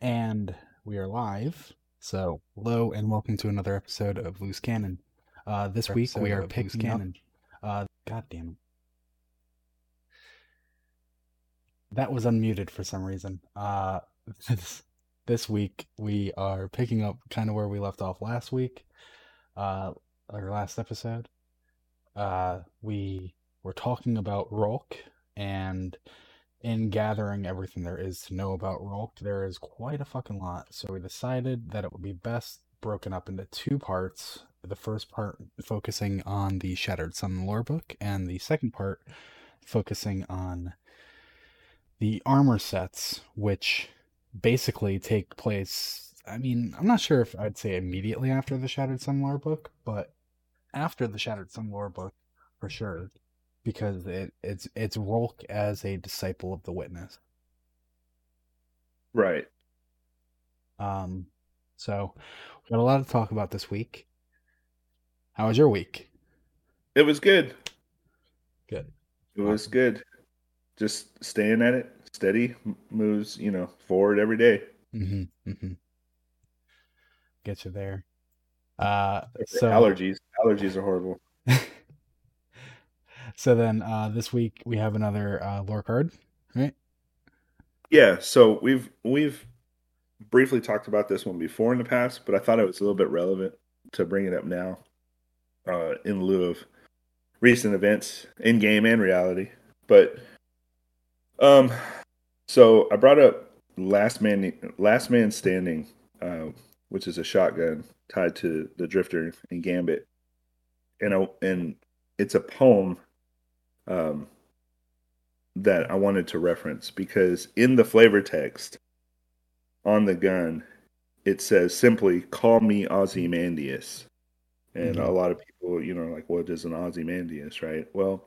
And we are live. So, hello and welcome to another episode of Loose Cannon. Uh, this week we are picking Cannon. up. Uh, God damn it. That was unmuted for some reason. Uh, this, this week we are picking up kind of where we left off last week, uh, our last episode. Uh, we were talking about Rhulk and in gathering everything there is to know about Rhulk, there is quite a fucking lot. So we decided that it would be best broken up into two parts. The first part focusing on the Shattered Sun lore book, and the second part focusing on the armor sets, which basically take place. I mean, I'm not sure if I'd say immediately after the Shattered Sun lore book, but after the Shattered Sun lore book, for sure because it, it's it's Rhulk as a disciple of the witness. Right. Um so we got a lot to talk about this week. How was your week? It was good. Good. It was good. Just staying at it, steady moves, you know, forward every day. Mm-hmm. mm-hmm. Get you there. Uh, so allergies. Allergies are horrible. So then uh, this week we have another uh, lore card, right? Yeah. So we've we've briefly talked about this one before in the past, but I thought it was a little bit relevant to bring it up now, uh, in lieu of recent events in game and reality. But um, so I brought up last man last man standing, uh, which is a shotgun tied to the drifter in Gambit, and a, and it's a poem um, that I wanted to reference because in the flavor text on the gun, it says simply, call me Ozymandias. And mm-hmm. a lot of people, you know, like, what is an Ozymandias, right? Well,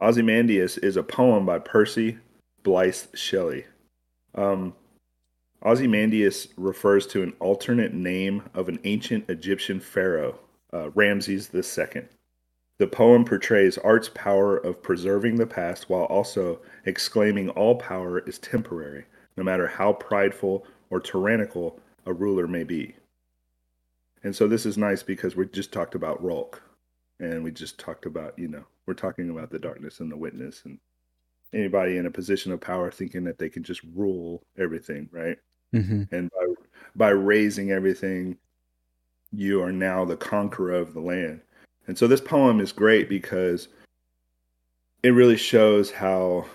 Ozymandias is a poem by Percy Bysshe Shelley. Um, Ozymandias refers to an alternate name of an ancient Egyptian pharaoh, uh, Ramses II. The poem portrays art's power of preserving the past while also exclaiming all power is temporary, no matter how prideful or tyrannical a ruler may be. And so this is nice because we just talked about Rhulk and we just talked about, you know, we're talking about the darkness and the witness and anybody in a position of power thinking that they can just rule everything, right? Mm-hmm. And by, by raising everything, you are now the conqueror of the land. And so this poem is great because it really shows how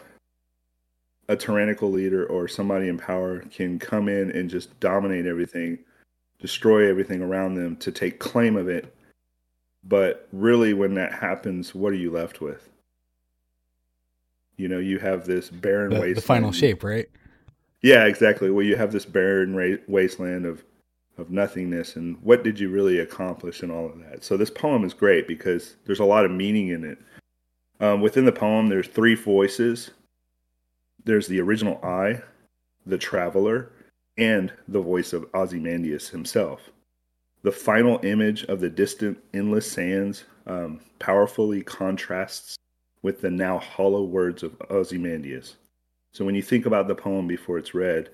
a tyrannical leader or somebody in power can come in and just dominate everything, destroy everything around them to take claim of it. But really, when that happens, what are you left with? You know, you have this barren the, wasteland. The final shape, right? Yeah, exactly. Well, you have this barren wasteland of of nothingness and what did you really accomplish and all of that. So this poem is great because there's a lot of meaning in it. Um, within the poem, there's three voices. There's the original I, the traveler, and the voice of Ozymandias himself. The final image of the distant, endless sands um, powerfully contrasts with the now hollow words of Ozymandias. So when you think about the poem before it's read,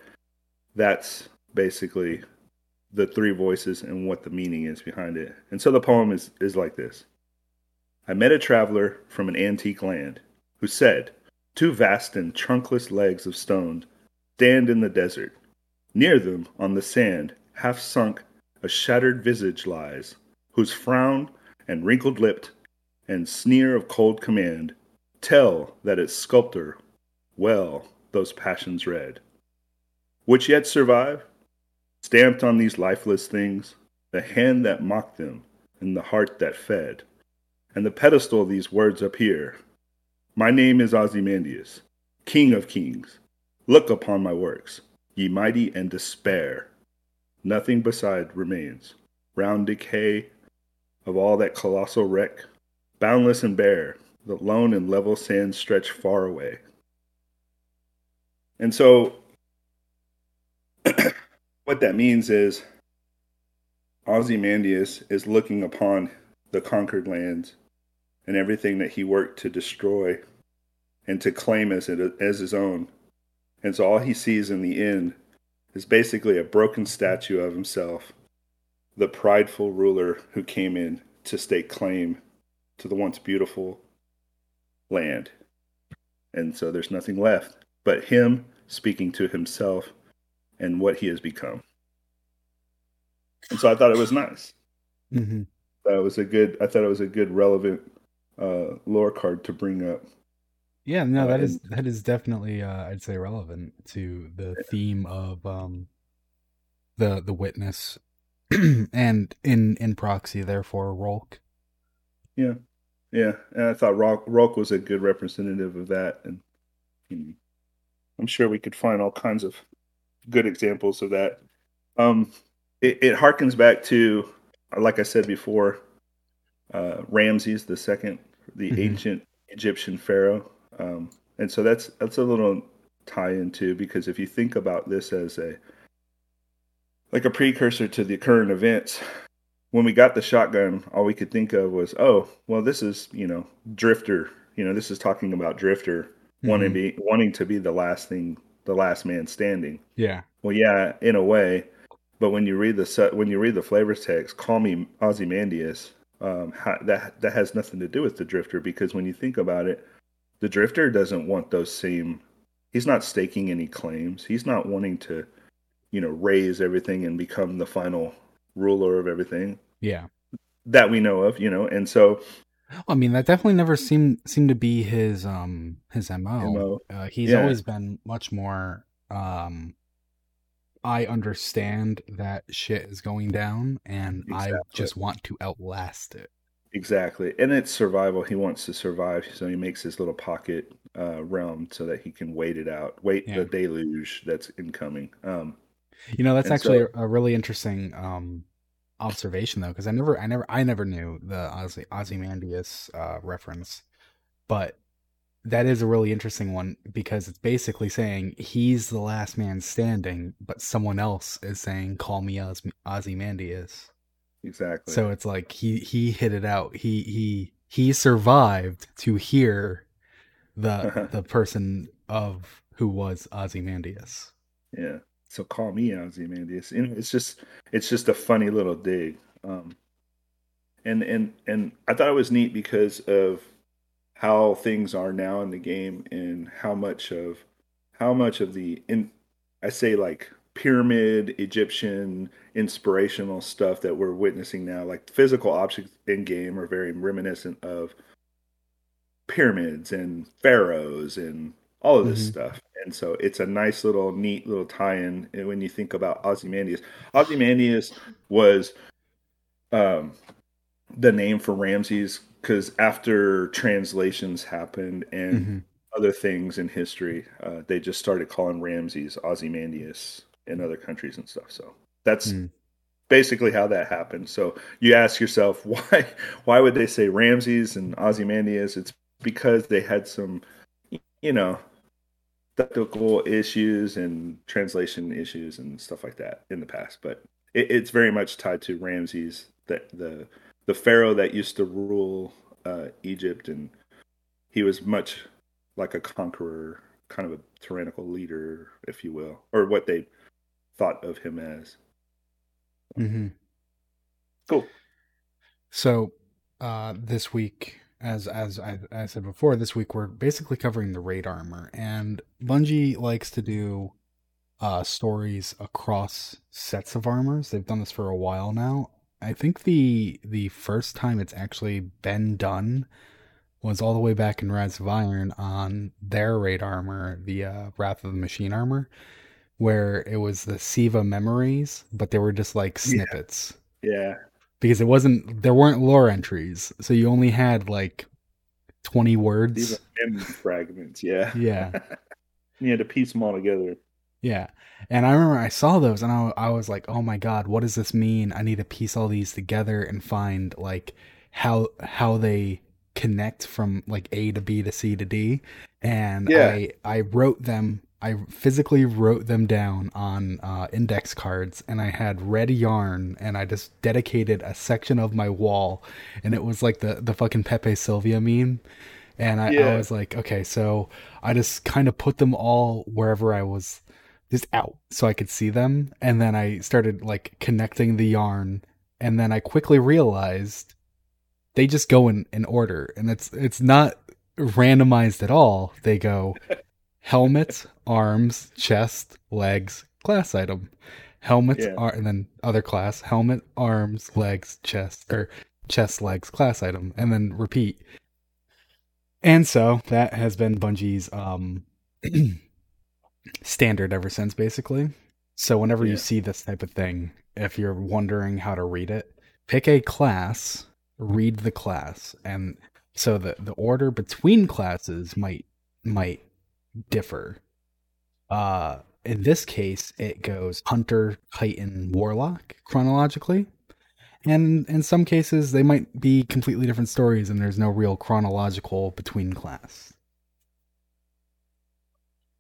that's basically the three voices and what the meaning is behind it. And so the poem is, is like this I met a traveler from an antique land who said, Two vast and trunkless legs of stone stand in the desert. Near them, on the sand, half sunk, a shattered visage lies, whose frown and wrinkled lipped and sneer of cold command tell that its sculptor well those passions read. Which yet survive? Stamped on these lifeless things, the hand that mocked them and the heart that fed. And the pedestal these words appear My name is Ozymandias, King of kings. Look upon my works, ye mighty and despair. Nothing beside remains, round decay of all that colossal wreck, boundless and bare, the lone and level sands stretch far away. And so what that means is Ozymandias is looking upon the conquered lands and everything that he worked to destroy and to claim as it as his own. And so all he sees in the end is basically a broken statue of himself, the prideful ruler who came in to stake claim to the once beautiful land. And so there's nothing left but him speaking to himself and what he has become. And so I thought it was nice. Mm-hmm. That was a good. I thought it was a good, relevant uh, lore card to bring up. Yeah, no, Uh, that is and- that is definitely uh, I'd say relevant to the theme of um the the witness and in in proxy therefore Rhulk. Yeah, yeah. And I thought Rock Rock was a good representative of that, and you know, I'm sure we could find all kinds of good examples of that. Um, it, it harkens back to, like I said before, uh, Ramses the second, the Mhm. ancient Egyptian pharaoh, um, and so that's that's a little tie-in too, because if you think about this as a like a precursor to the current events, when we got the shotgun, all we could think of was, oh, well, this is you know Drifter. You know, this is talking about Drifter wanting to be wanting to be the last thing, the last man standing. Yeah. Well, yeah, in a way, but when you read the when you read the flavor text, call me Ozymandias. Um, that that has nothing to do with the Drifter because when you think about it, the Drifter doesn't want those same. He's not staking any claims. He's not wanting to, you know, raise everything and become the final ruler of everything Yeah. that we know of. You know, and so I mean, that definitely never seemed seemed to be his um his mo. MO. Uh, he's Yeah. always been much more. Um, I understand that shit is going down, and I just want to outlast it. Exactly. And it's survival. He wants to survive. So he makes his little pocket uh, realm so that he can wait it out, wait Yeah. the deluge that's incoming. Um, You know, that's actually so- a, a really interesting um observation though, because I never, I never, I never knew the Ozy, Ozymandias uh, reference, but that is a really interesting one because it's basically saying he's the last man standing, but someone else is saying, "Call me Oz- Ozymandias." exactly. So it's like he he hit it out. He he he survived to hear the the person of who was Ozymandias. yeah. So call me Ozymandias. You know, it's just it's just a funny little dig. Um, and and and I thought it was neat because of how things are now in the game and how much of how much of the in I say like pyramid Egyptian inspirational stuff that we're witnessing now, like physical objects in game are very reminiscent of pyramids and pharaohs and all of this Mhm. stuff. And so it's a nice little neat little tie-in when you think about Ozymandias. Ozymandias was um the name for Ramses because after translations happened and Mhm. other things in history, uh, they just started calling Ramses Ozymandias in other countries and stuff. So that's Mm. basically how that happened. So you ask yourself why why would they say Ramses and Ozymandias? It's because they had some, you know, technical issues and translation issues and stuff like that in the past. But it, it's very much tied to Ramses, the the the pharaoh that used to rule uh, Egypt, and he was much like a conqueror, kind of a tyrannical leader, if you will, or what they thought of him as. Mm-hmm. Cool. So, uh, this week, as as I, I said before, this week we're basically covering the raid armor, and Bungie likes to do uh, stories across sets of armors. They've done this for a while now. I think the the first time it's actually been done was all the way back in Rise of Iron on their raid armor, the uh, Wrath of the Machine armor, where it was the Siva memories, but they were just like Yeah. snippets Yeah, because it wasn't there weren't lore entries so you only had like 20 these words are memory fragments. Yeah, yeah you had to piece them all together. yeah and i remember i saw those and I, I was like oh my god what does this mean i need to piece all these together and find like how how they connect from like a to b to c to d and Yeah. i i wrote them i physically wrote them down on uh, index cards and i had red yarn and i just dedicated a section of my wall and it was like the the fucking Pepe Silvia meme and I, I was like okay so i just kind of put them all wherever i was just out so I could see them. And then I started like connecting the yarn. And then I quickly realized they just go in, in order. And it's it's not randomized at all. They go helmet, arms, chest, legs, class item. Helmet, Yeah. ar- and then other class, helmet, arms, legs, chest, or chest, legs, class item, and then repeat. And so that has been Bungie's um standard ever since basically. So whenever Yeah. you see this type of thing, if you're wondering how to read it, pick a class, read the class, and so the the order between classes might might differ. Uh in this case, it goes Hunter, Titan, Warlock chronologically. And in some cases, they might be completely different stories, and there's no real chronological between class.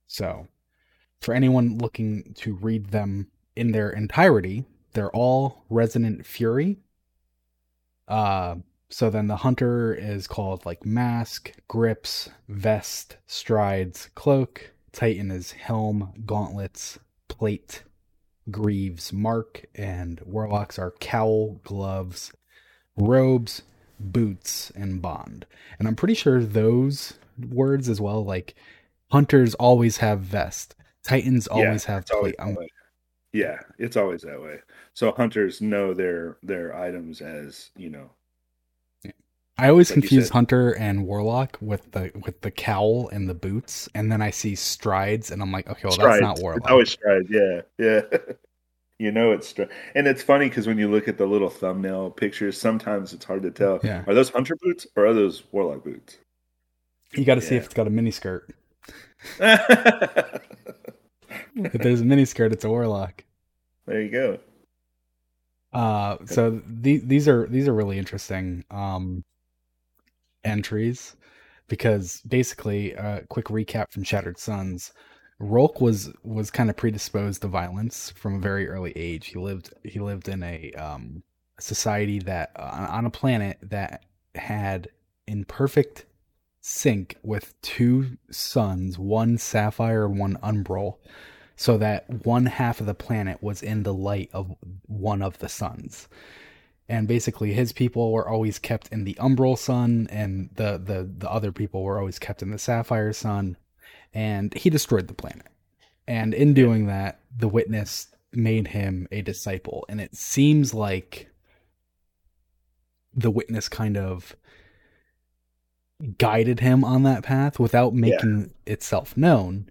So, for anyone looking to read them in their entirety, they're all Resonant Fury. Uh, so then the hunter is called like mask, grips, vest, strides, cloak. Titan is helm, gauntlets, plate, greaves, mark, and warlocks are cowl, gloves, robes, boots, and bond. And I'm pretty sure those words as well, like hunters always have vest, titans Yeah, always have It's always plate. Way. Yeah, it's always that way. So hunters know their their items as you know. I always Like confuse hunter and warlock with the with the cowl and the boots, and then I see strides, and I'm like, okay, well strides. that's not warlock. It's always strides. Yeah, yeah. you know it's stri- and it's funny because when you look at the little thumbnail pictures, sometimes it's hard to tell. Yeah. Are those hunter boots or are those warlock boots? you got to see if it's got a mini skirt. If there's a mini skirt, it's a warlock. There you go. Uh, so the, these are these are really interesting um, entries because basically, a quick recap from Shattered Suns. Rolk was was kind of predisposed to violence from a very early age. He lived he lived in a um, society that uh, on a planet that had in perfect sync with two suns, one sapphire one umbral, so that one half of the planet was in the light of one of the suns. And basically his people were always kept in the umbral sun and the, the, the other people were always kept in the sapphire sun. And he destroyed the planet. And in doing that, the witness made him a disciple. And it seems like the witness kind of guided him on that path without making itself known,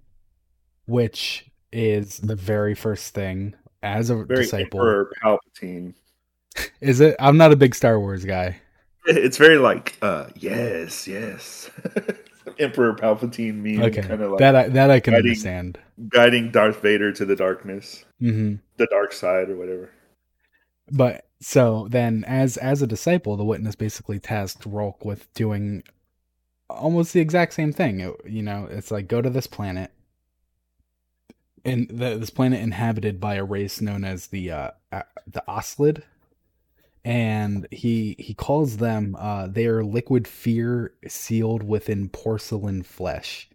which is the very first thing as a Very disciple. Emperor Palpatine. Is it? I'm not a big Star Wars guy. It's very like, uh, yes, yes. Emperor Palpatine meme, Okay, kind of like that I, that I can guiding- understand. guiding Darth Vader to the darkness, hmm the dark side, or whatever. But so then, as as a disciple, the witness basically tasked Rhulk with doing almost the exact same thing. It- you know, it's like go to this planet, and the, this planet inhabited by a race known as the uh, uh, the Oslid, and he he calls them uh, they are liquid fear sealed within porcelain flesh,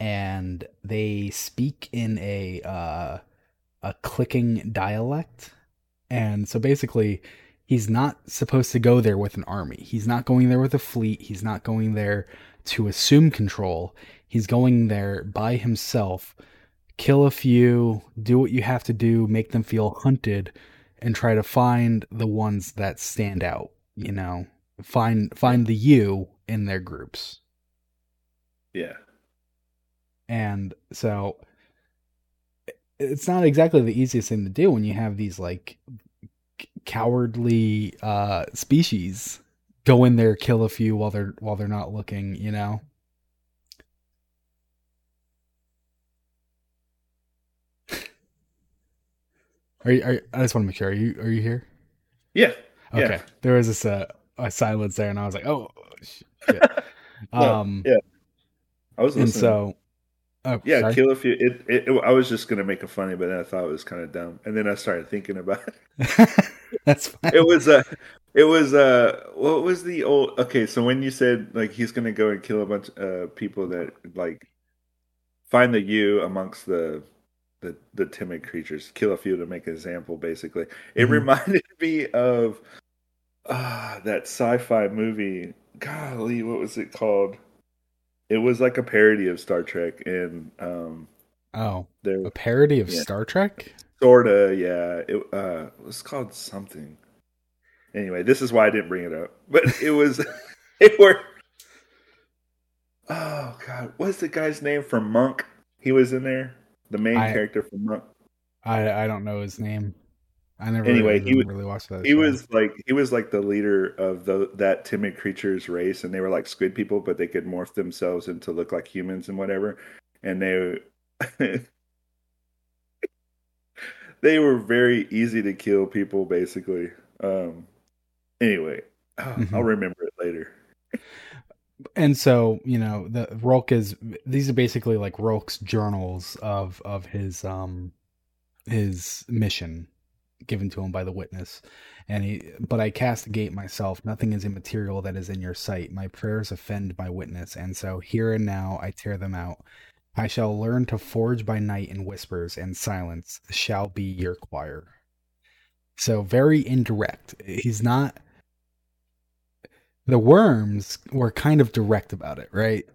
and they speak in a uh, a clicking dialect and so basically, he's not supposed to go there with an army. He's not going there with a fleet. He's not going there to assume control. He's going there by himself, kill a few, do what you have to do, make them feel hunted, and try to find the ones that stand out. You know, find find the you in their groups. Yeah, And so it's not exactly the easiest thing to do when you have these like cowardly uh species go in there kill a few while they're while they're not looking, you know. Are you, are you- I just want to make sure. Are you are you here? yeah. Yeah. Okay. There was this uh, a silence there, and I was like, "Oh, shit." No, um, yeah. I was and so, oh, yeah, sorry. kill a few. It, it, it- I was just gonna make it funny, but then I thought it was kind of dumb, and then I started thinking about it. That's fine. It was uh it was uh what was the old? Okay, so when you said like he's gonna go and kill a bunch of uh, people that like find the you amongst the the the timid creatures, kill a few to make an example. Basically, it mm-hmm. reminded me of uh, that sci-fi movie. Golly, what was it called? It was like a parody of Star Trek, and um, oh, there a parody of yeah. Star Trek. Sorta, yeah. It, uh, it was called something. Anyway, this is why I didn't bring it up, but it was it were. Oh God, what's the guy's name from Monk? He was in there, the main I, character from Monk. I I don't know his name. I never anyway really, he was, really watched that. He show. was like he was like the leader of the that timid creatures race, and they were like squid people, but they could morph themselves into look like humans and whatever. And they they were very easy to kill people, basically. Um, anyway, mm-hmm. I'll remember it later. And so, you know, the Rhulk is these are basically like Rhulk's journals of of his um his mission given to him by the witness. And he, but I castigate myself. Nothing is immaterial that is in your sight. My prayers offend my witness, and so here and now I tear them out. I shall learn to forge by night in whispers, and silence shall be your choir. So very indirect. He's not. The worms were kind of direct about it, right?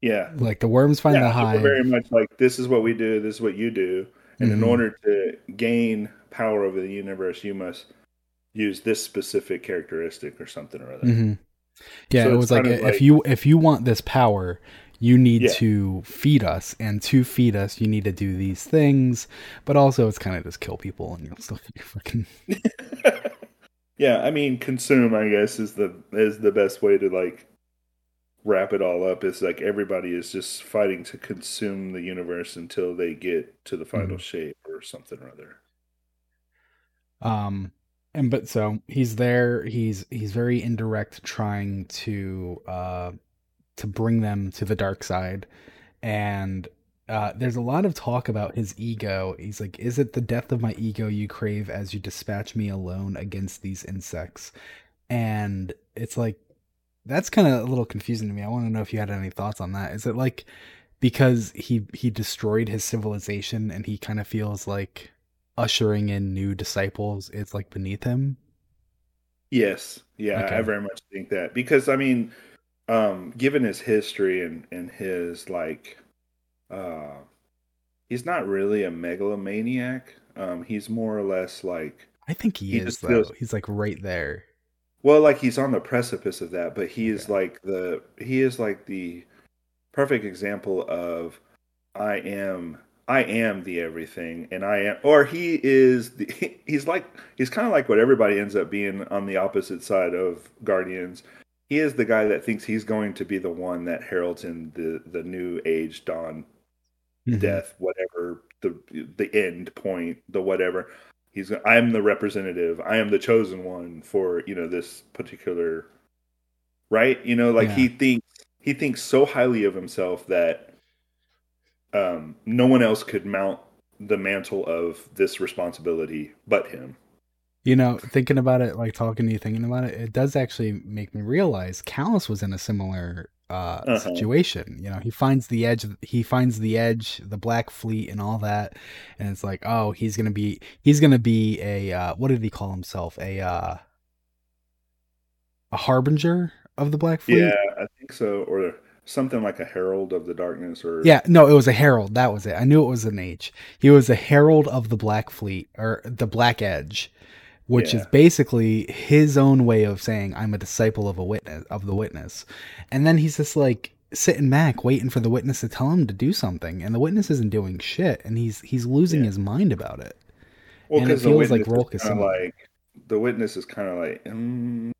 Yeah. Like the worms find yeah, the hive. Very much like this is what we do. This is what you do. And mm-hmm. in order to gain power over the universe, you must use this specific characteristic or something or other. Mm-hmm. Yeah, so it was like, like if you if you want this power, you need yeah. to feed us, and to feed us, you need to do these things. But also, it's kind of just kill people, and you'll still fucking. yeah, I mean, consume. I guess is the is the best way to like wrap it all up is like everybody is just fighting to consume the universe until they get to the final mm-hmm. shape or something or other. Um and but so he's there, he's he's very indirect trying to uh to bring them to the dark side and uh, there's a lot of talk about his ego. He's like, "Is it the death of my ego you crave as you dispatch me alone against these insects?" And it's like, that's kind of a little confusing to me. I want to know if you had any thoughts on that. Is it like because he he destroyed his civilization and he kind of feels like ushering in new disciples it's like beneath him? Yes. Yeah, okay. I very much think that. Because I mean, um given his history and and his like uh he's not really a megalomaniac. Um he's more or less like I think he, he is though. Feels, he's like right there. Well, like he's on the precipice of that, but he is like the he is like the perfect example of I am I am the everything and I am or he is the he's like he's kind of like what everybody ends up being on the opposite side of Guardians. He is the guy that thinks he's going to be the one that heralds in the the new age dawn mm-hmm. death whatever the the end point the whatever he's i am the representative i am the chosen one for you know this particular right you know like yeah. he thinks he thinks so highly of himself that um no one else could mount the mantle of this responsibility but him you know thinking about it like talking to you thinking about it it does actually make me realize Calus was in a similar uh, uh-huh. situation. You know, he finds the edge. He finds the edge, the Black Fleet, and all that, and it's like, oh, he's gonna be, he's gonna be a, uh, what did he call himself? A, uh, a harbinger of the Black Fleet. Yeah, I think so, or something like a herald of the darkness, or yeah, no, it was a herald. That was it. I knew it was an H. He was a herald of the Black Fleet or the Black Edge which yeah. is basically his own way of saying I'm a disciple of a witness of the witness. And then he's just like sitting back waiting for the witness to tell him to do something and the witness isn't doing shit and he's he's losing yeah. his mind about it. Well, and it feels like Rhulk is like the witness is kind of like mm,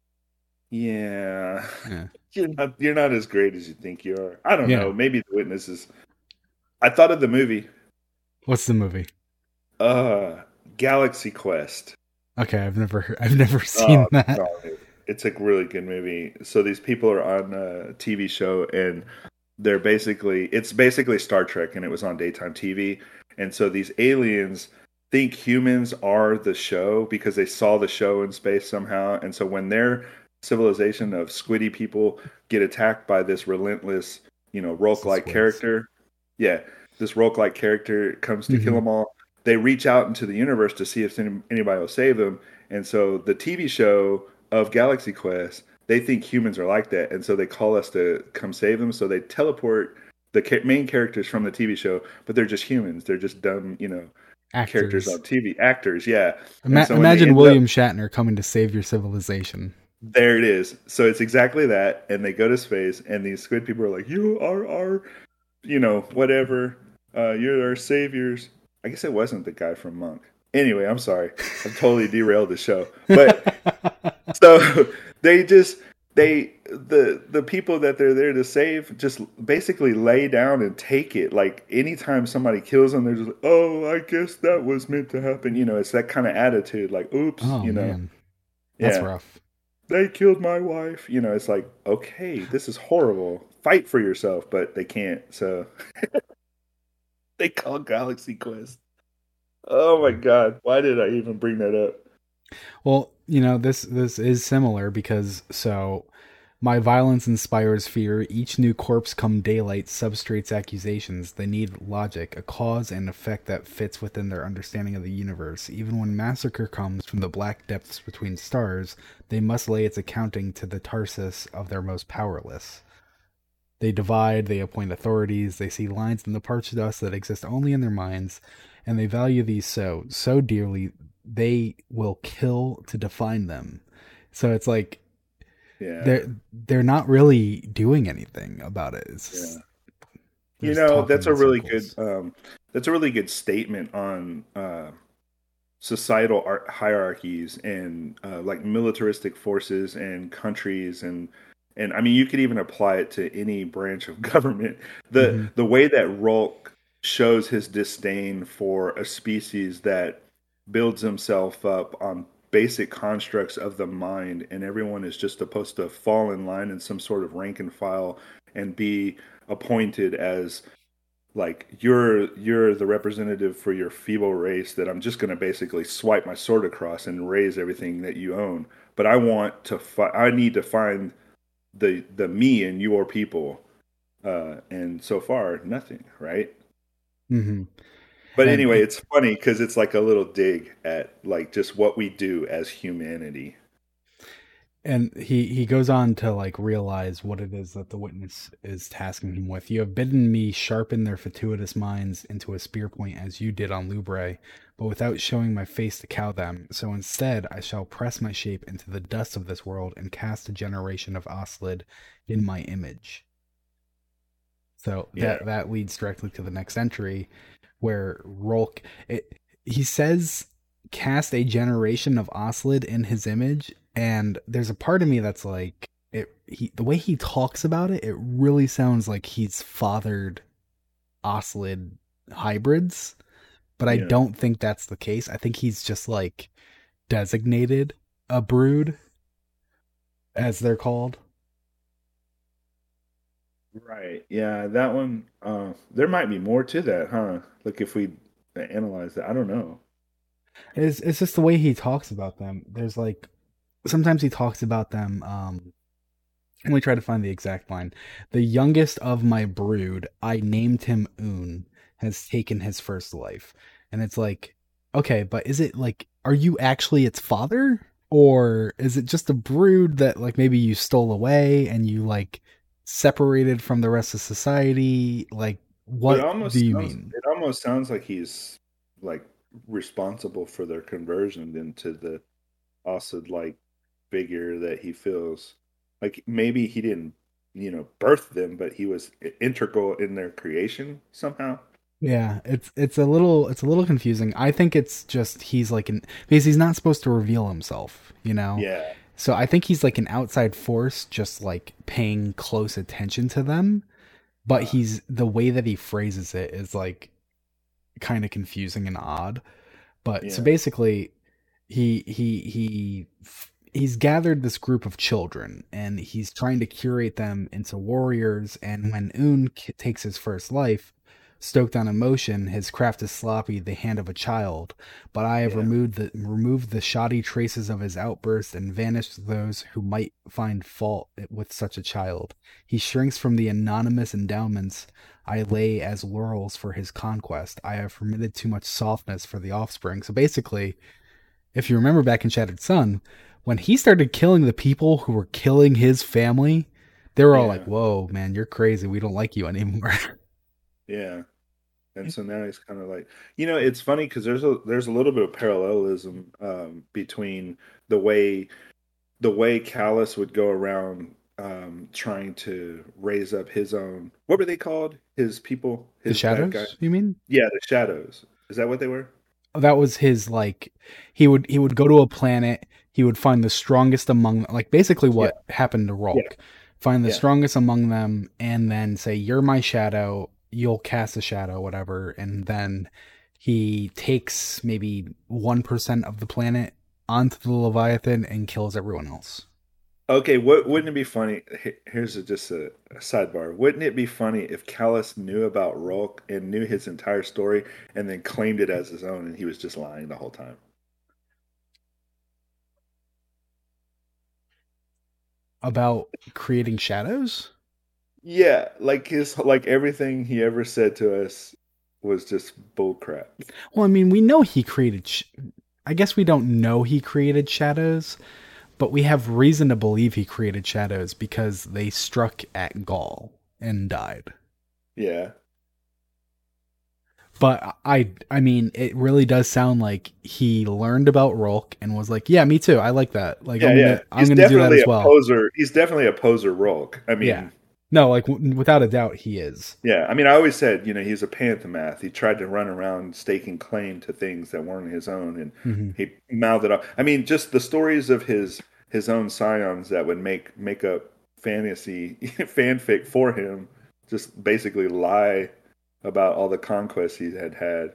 yeah. yeah. you're not you're not as great as you think you are. I don't know. Maybe the witness is I thought of the movie. What's the movie? Uh Galaxy Quest. Okay, I've never I've never seen oh, that. No, it's a really good movie. So these people are on a TV show and they're basically it's basically Star Trek and it was on daytime TV. And so these aliens think humans are the show because they saw the show in space somehow. And so when their civilization of squiddy people get attacked by this relentless, you know, Rhulk like character, yeah, this roguelike character comes to mm-hmm. kill them all. They reach out into the universe to see if anybody will save them, and so the TV show of Galaxy Quest, they think humans are like that, and so they call us to come save them. So they teleport the main characters from the TV show, but they're just humans. They're just dumb, you know, actors. characters on TV. Actors, yeah. Ima- so imagine William up, Shatner coming to save your civilization. There it is. So it's exactly that. And they go to space, and these squid people are like, "You are our, you know, whatever. Uh, you're our saviors." I guess it wasn't the guy from Monk. Anyway, I'm sorry. I've totally derailed the show. But so they just they the the people that they're there to save just basically lay down and take it. Like anytime somebody kills them, they're just like, "Oh, I guess that was meant to happen." You know, it's that kind of attitude. Like, "Oops," oh, you know. Man. That's yeah. rough. They killed my wife. You know, it's like, okay, this is horrible. Fight for yourself, but they can't. So they call Galaxy Quest. Oh my god, why did I even bring that up? Well, you know, this this is similar because so my violence inspires fear. Each new corpse come daylight substrates accusations. They need logic, a cause and effect that fits within their understanding of the universe. Even when massacre comes from the black depths between stars, they must lay its accounting to the Tarsus of their most powerless. They divide, they appoint authorities, they see lines in the parts of us that exist only in their minds, and they value these so, so dearly, they will kill to define them. So it's like yeah. they're they're not really doing anything about it. It's yeah. You know, that's a really circles. good um, that's a really good statement on uh, societal hierarchies and uh, like militaristic forces and countries and and I mean you could even apply it to any branch of government. The mm-hmm. the way that Rhulk shows his disdain for a species that builds himself up on basic constructs of the mind and everyone is just supposed to fall in line in some sort of rank and file and be appointed as like you're you're the representative for your feeble race that I'm just going to basically swipe my sword across and raise everything that you own but I want to fi- I need to find the the me and your people uh and so far nothing right mm-hmm. but anyway, it's funny because it's like a little dig at like just what we do as humanity. And he he goes on to like realize what it is that the witness is tasking him with. You have bidden me sharpen their fatuous minds into a spear point as you did on Lubrae, but without showing my face to cow them. So instead, I shall press my shape into the dust of this world and cast a generation of Oslid in my image. So yeah. that that leads directly to the next entry, where Rhulk it, he says cast a generation of Oslid in his image, and there's a part of me that's like it. He the way he talks about it, it really sounds like he's fathered Oslid hybrids, but I yeah. don't think that's the case. I think he's just like designated a brood, as they're called. Right. Yeah, that one. Uh, there might be more to that, huh? Like if we analyze that, I don't know. It's it's just the way he talks about them. There's like sometimes he talks about them. Um, let me try to find the exact line. The youngest of my brood, I named him Un, has taken his first life, and it's like, okay, but is it like, are you actually its father, or is it just a brood that like maybe you stole away and you like separated from the rest of society? Like, what do you sounds, mean? It almost sounds like he's like responsible for their conversion into the Oslid like figure that he feels like maybe he didn't, you know, birth them, but he was integral in their creation somehow. Yeah, it's it's a little it's a little confusing. I think it's just he's like an because he's not supposed to reveal himself, you know. Yeah. So I think he's like an outside force, just like paying close attention to them. But uh-huh. he's the way that he phrases it is like kind of confusing and odd. But yeah. so basically, he he he he's gathered this group of children and he's trying to curate them into warriors. And mm-hmm. when Un takes his first life, Stoked on emotion, his craft is sloppy, the hand of a child. But I have yeah. removed the removed the shoddy traces of his outburst and vanished those who might find fault with such a child. He shrinks from the anonymous endowments I lay as laurels for his conquest. I have permitted too much softness for the offspring. So basically, if you remember back in Shattered Sun, when he started killing the people who were killing his family, they were all Yeah. like, "Whoa, man, you're crazy. We don't like you anymore." Yeah. And so now he's kind of like, you know, it's funny because there's a there's a little bit of parallelism um, between the way the way Calus would go around um, trying to raise up his own. What were they called? His people. His bad shadows, guy- you mean? Yeah, the shadows. Is that what they were? that was his like he would he would go to a planet he would find the strongest among like basically what happened to Rhulk find the Yeah. strongest among them and then say you're my shadow you'll cast a shadow whatever and then he takes maybe 1% of the planet onto the leviathan and kills everyone else Okay, what wouldn't it be funny? Here's a, just a, a sidebar. Wouldn't it be funny if Calus knew about Rhulk and knew his entire story and then claimed it as his own and he was just lying the whole time? about creating shadows Yeah, like his like everything he ever said to us was just bullcrap. Well, I mean, we know he created. Sh- I guess we don't know he created shadows, but we have reason to believe he created shadows because they struck at Ghaul and died. Yeah. But I, I mean, it really does sound like he learned about Rhulk and was like, "Yeah, me too. I like that. Like, Yeah, I'm yeah. gonna, I'm He's gonna do that definitely as a well." poser. He's definitely a poser Rhulk. I mean, Yeah. No, like w- without a doubt, he is. Yeah, I mean, I always said, you know, he's a panthomath. He tried to run around staking claim to things that weren't his own and Mhm. he mouthed it off. I mean, just the stories of his his own scions that would make make up fantasy fanfic for him, just basically lie about all the conquests he had had.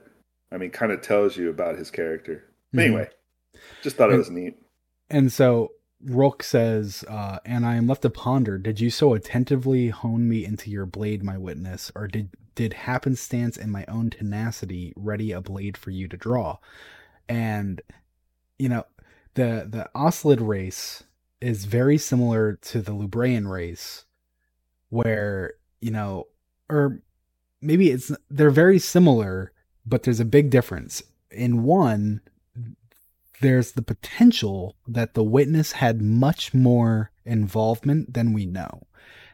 I mean, kind of tells you about his character. Mhm. Anyway, just thought it was neat. And so Rhulk says, uh, and I am left to ponder, did you so attentively hone me into your blade, my witness, or did did happenstance and my own tenacity ready a blade for you to draw? And you know, the the Oslid race is very similar to the Lubraean race, where, you know, or maybe it's they're very similar, but there's a big difference. In one, there's the potential that the witness had much more involvement than we know.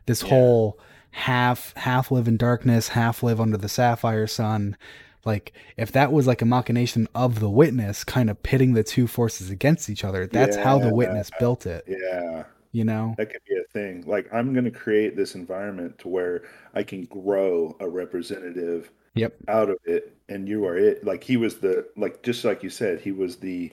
This Yeah. whole half half live in darkness, half live under the sapphire sun. Like if that was like a machination of the witness kind of pitting the two forces against each other, that's how the Yeah. witness built it, Yeah. you know? That could be a thing. Like I'm going to create this environment to where I can grow a representative Yep. out of it, and you are it. Like he was the like just like you said, he was the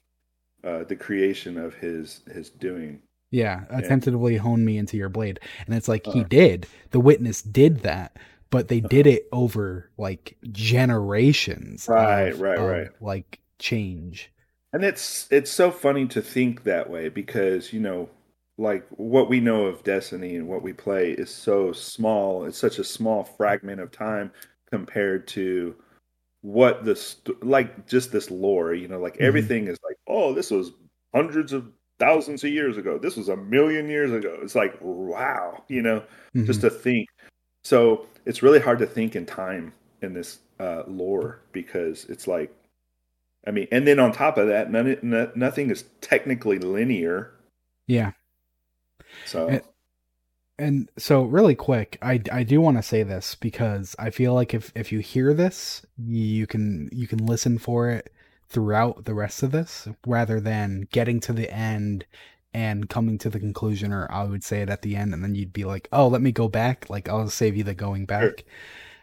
uh, the creation of his his doing. Yeah, attentively hone me into your blade. And it's like he Uh-huh. did. The witness did that, but they did it over like generations. Right, of- right, of, right. Like change. And it's it's so funny to think that way because you know, like what we know of Destiny and what we play is so small. It's such a small fragment of time compared to what the st- like just this lore. You know, like Mhm. everything is like, oh, this was hundreds of thousands of years ago. This was a million years ago. It's like wow, you know, just Mhm. to think. So it's really hard to think in time in this uh, lore because it's like, I mean, and then on top of that, none, no, nothing is technically linear. yeah. So It- And so really quick, I, I do want to say this because I feel like if, if you hear this, you can you can listen for it throughout the rest of this rather than getting to the end and coming to the conclusion or I would say it at the end and then you'd be like, "Oh, let me go back." Like I'll save you the going back. Sure.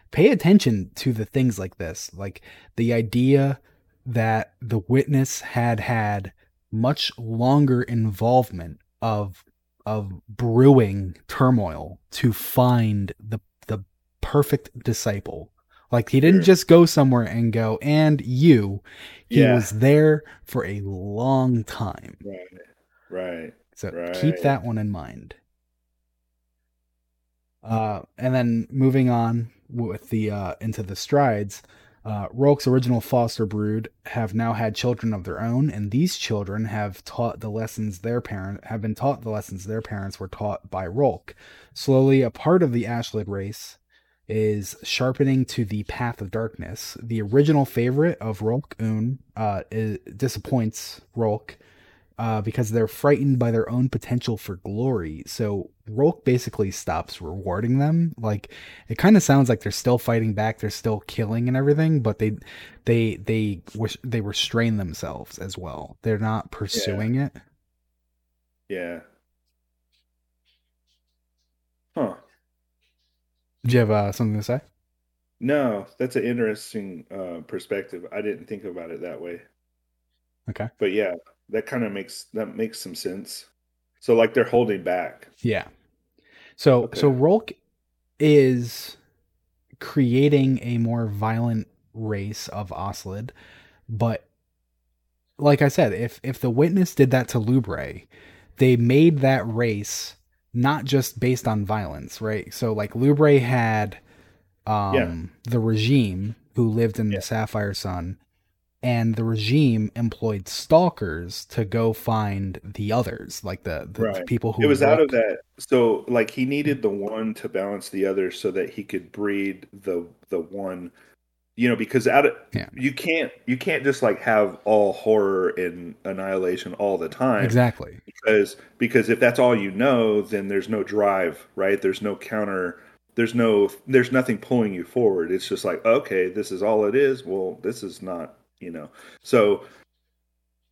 Pay attention to the things like this. Like the idea that the witness had had much longer involvement of of brewing turmoil to find the the perfect disciple. Like he didn't just go somewhere and go, and you. He Yeah. was there for a long time. right, right. So keep that one in mind. Uh, and then moving on with the uh, into the strides, uh, original foster brood have now had children of their own, and these children have taught the lessons their parent have been taught the lessons their parents were taught by Rhulk. Slowly, a part of the Oslid race is sharpening to the path of darkness. The original favorite of Rhulk Un uh, is, disappoints Rhulk uh, because they're frightened by their own potential for glory. So Rhulk basically stops rewarding them. Like it kind of sounds like they're still fighting back, they're still killing and everything, but they they they they restrain themselves as well. They're not pursuing yeah. it. Yeah. Huh. Do you have uh, something to say? No, that's an interesting uh, perspective. I didn't think about it that way. Okay. But yeah, that kind of makes that makes some sense. So like they're holding back. Yeah. So okay. so Rhulk is creating a more violent race of Oslid, but like I said, if if the witness did that to Lubrae, they made that race not just based on violence, right? So like Lubrae had um yeah. the regime who lived in yeah. the Sapphire Sun and the regime employed stalkers to go find the others, like the, the right. people who. It was out of that. So, like, he needed the one to balance the other, so that he could breed the the one. You know, because out of yeah. you can't you can't just like have all horror and annihilation all the time. Exactly. Because because if that's all you know, then there's no drive, right? There's no counter there's no there's nothing pulling you forward it's just like okay this is all it is well this is not you know? So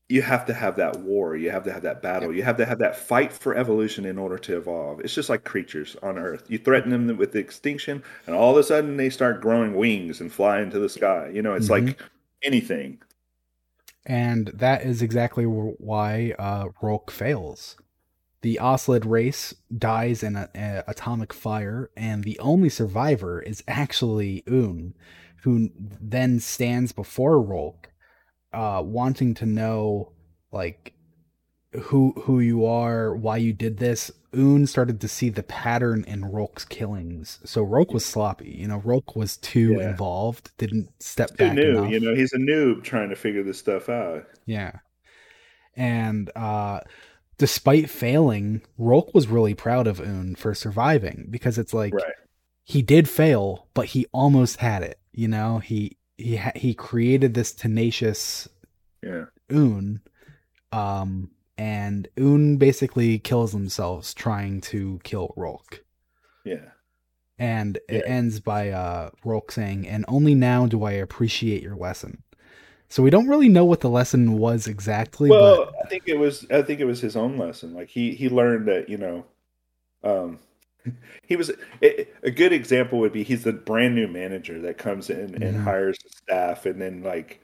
you have to have that war you have to have that battle you have to have that fight for evolution in order to evolve. It's just like creatures on earth. You threaten them with extinction and all of a sudden they start growing wings and fly into the sky. You know it's mm-hmm. like anything. And that is exactly why uh, Rhulk fails. The Oslid race dies in an atomic fire, and the only survivor is actually Un, who then stands before Rhulk, uh, wanting to know like who who you are, why you did this. Un started to see the pattern in Rhulk's killings. So Rhulk was sloppy. You know, Rhulk was too yeah. involved, didn't step too back. New, enough. you know, he's a noob trying to figure this stuff out. Yeah. And uh despite failing, Rhulk was really proud of Un for surviving because it's like right. he did fail, but he almost had it. You know, he he ha- he created this tenacious yeah Un, um, and Un basically kills themselves trying to kill Rhulk. Yeah. And yeah. it ends by uh Rhulk saying, "And only now do I appreciate your lesson." So we don't really know what the lesson was exactly. Well, but... I think it was I think it was his own lesson. Like he he learned that you know, um, he was a good example would be he's the brand new manager that comes in and mm-hmm. hires the staff and then like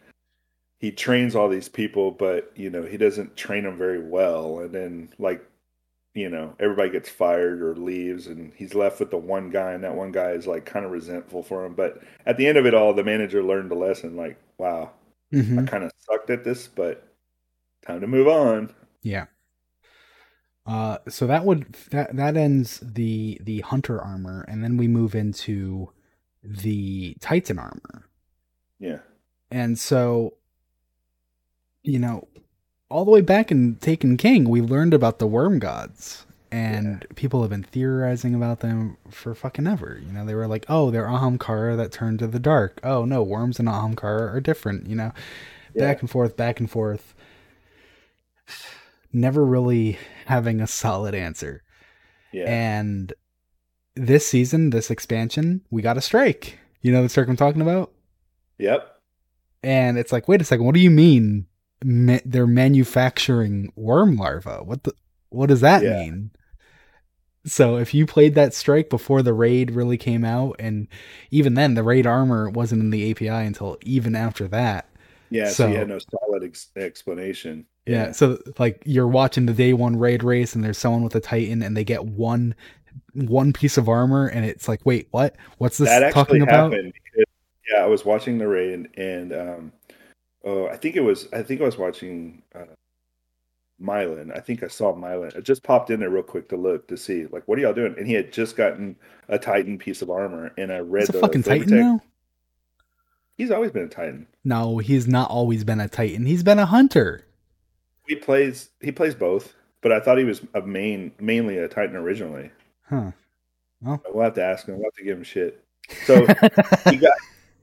he trains all these people but you know he doesn't train them very well and then like you know everybody gets fired or leaves and he's left with the one guy and that one guy is like kind of resentful for him but at the end of it all the manager learned a lesson like wow mm-hmm. i kind of sucked at this but time to move on yeah uh, so that would that that ends the the hunter armor, and then we move into the Titan armor. Yeah. And so, you know, all the way back in Taken King, we learned about the worm gods, and yeah. people have been theorizing about them for fucking ever. You know, they were like, oh, they're Ahamkara that turned to the dark. Oh no, worms and Ahamkara are different. You know, yeah. back and forth, back and forth never really having a solid answer. Yeah. And this season, this expansion, we got a strike. You know the strike I'm talking about? Yep. And it's like, wait a second, what do you mean ma- they're manufacturing worm larvae? What the what does that yeah. mean? So if you played that strike before the raid really came out, and even then the raid armor wasn't in the API until even after that. Yeah, so, so you had no solid ex- explanation. Yeah. So like you're watching the day one raid race and there's someone with a Titan and they get one one piece of armor and it's like, wait, what? What's this that talking about? yeah, I was watching the raid and um oh I think it was I think I was watching uh Mylan. I think I saw Mylan. I just popped in there real quick to look to see like what are y'all doing? And he had just gotten a Titan piece of armor and I read He's the fucking Titan now. He's always been a Titan. No, he's not always been a Titan. He's been a hunter. He plays he plays both, but I thought he was a main mainly a Titan originally. Huh. Well, we'll have to ask him. We'll have to give him shit. So he got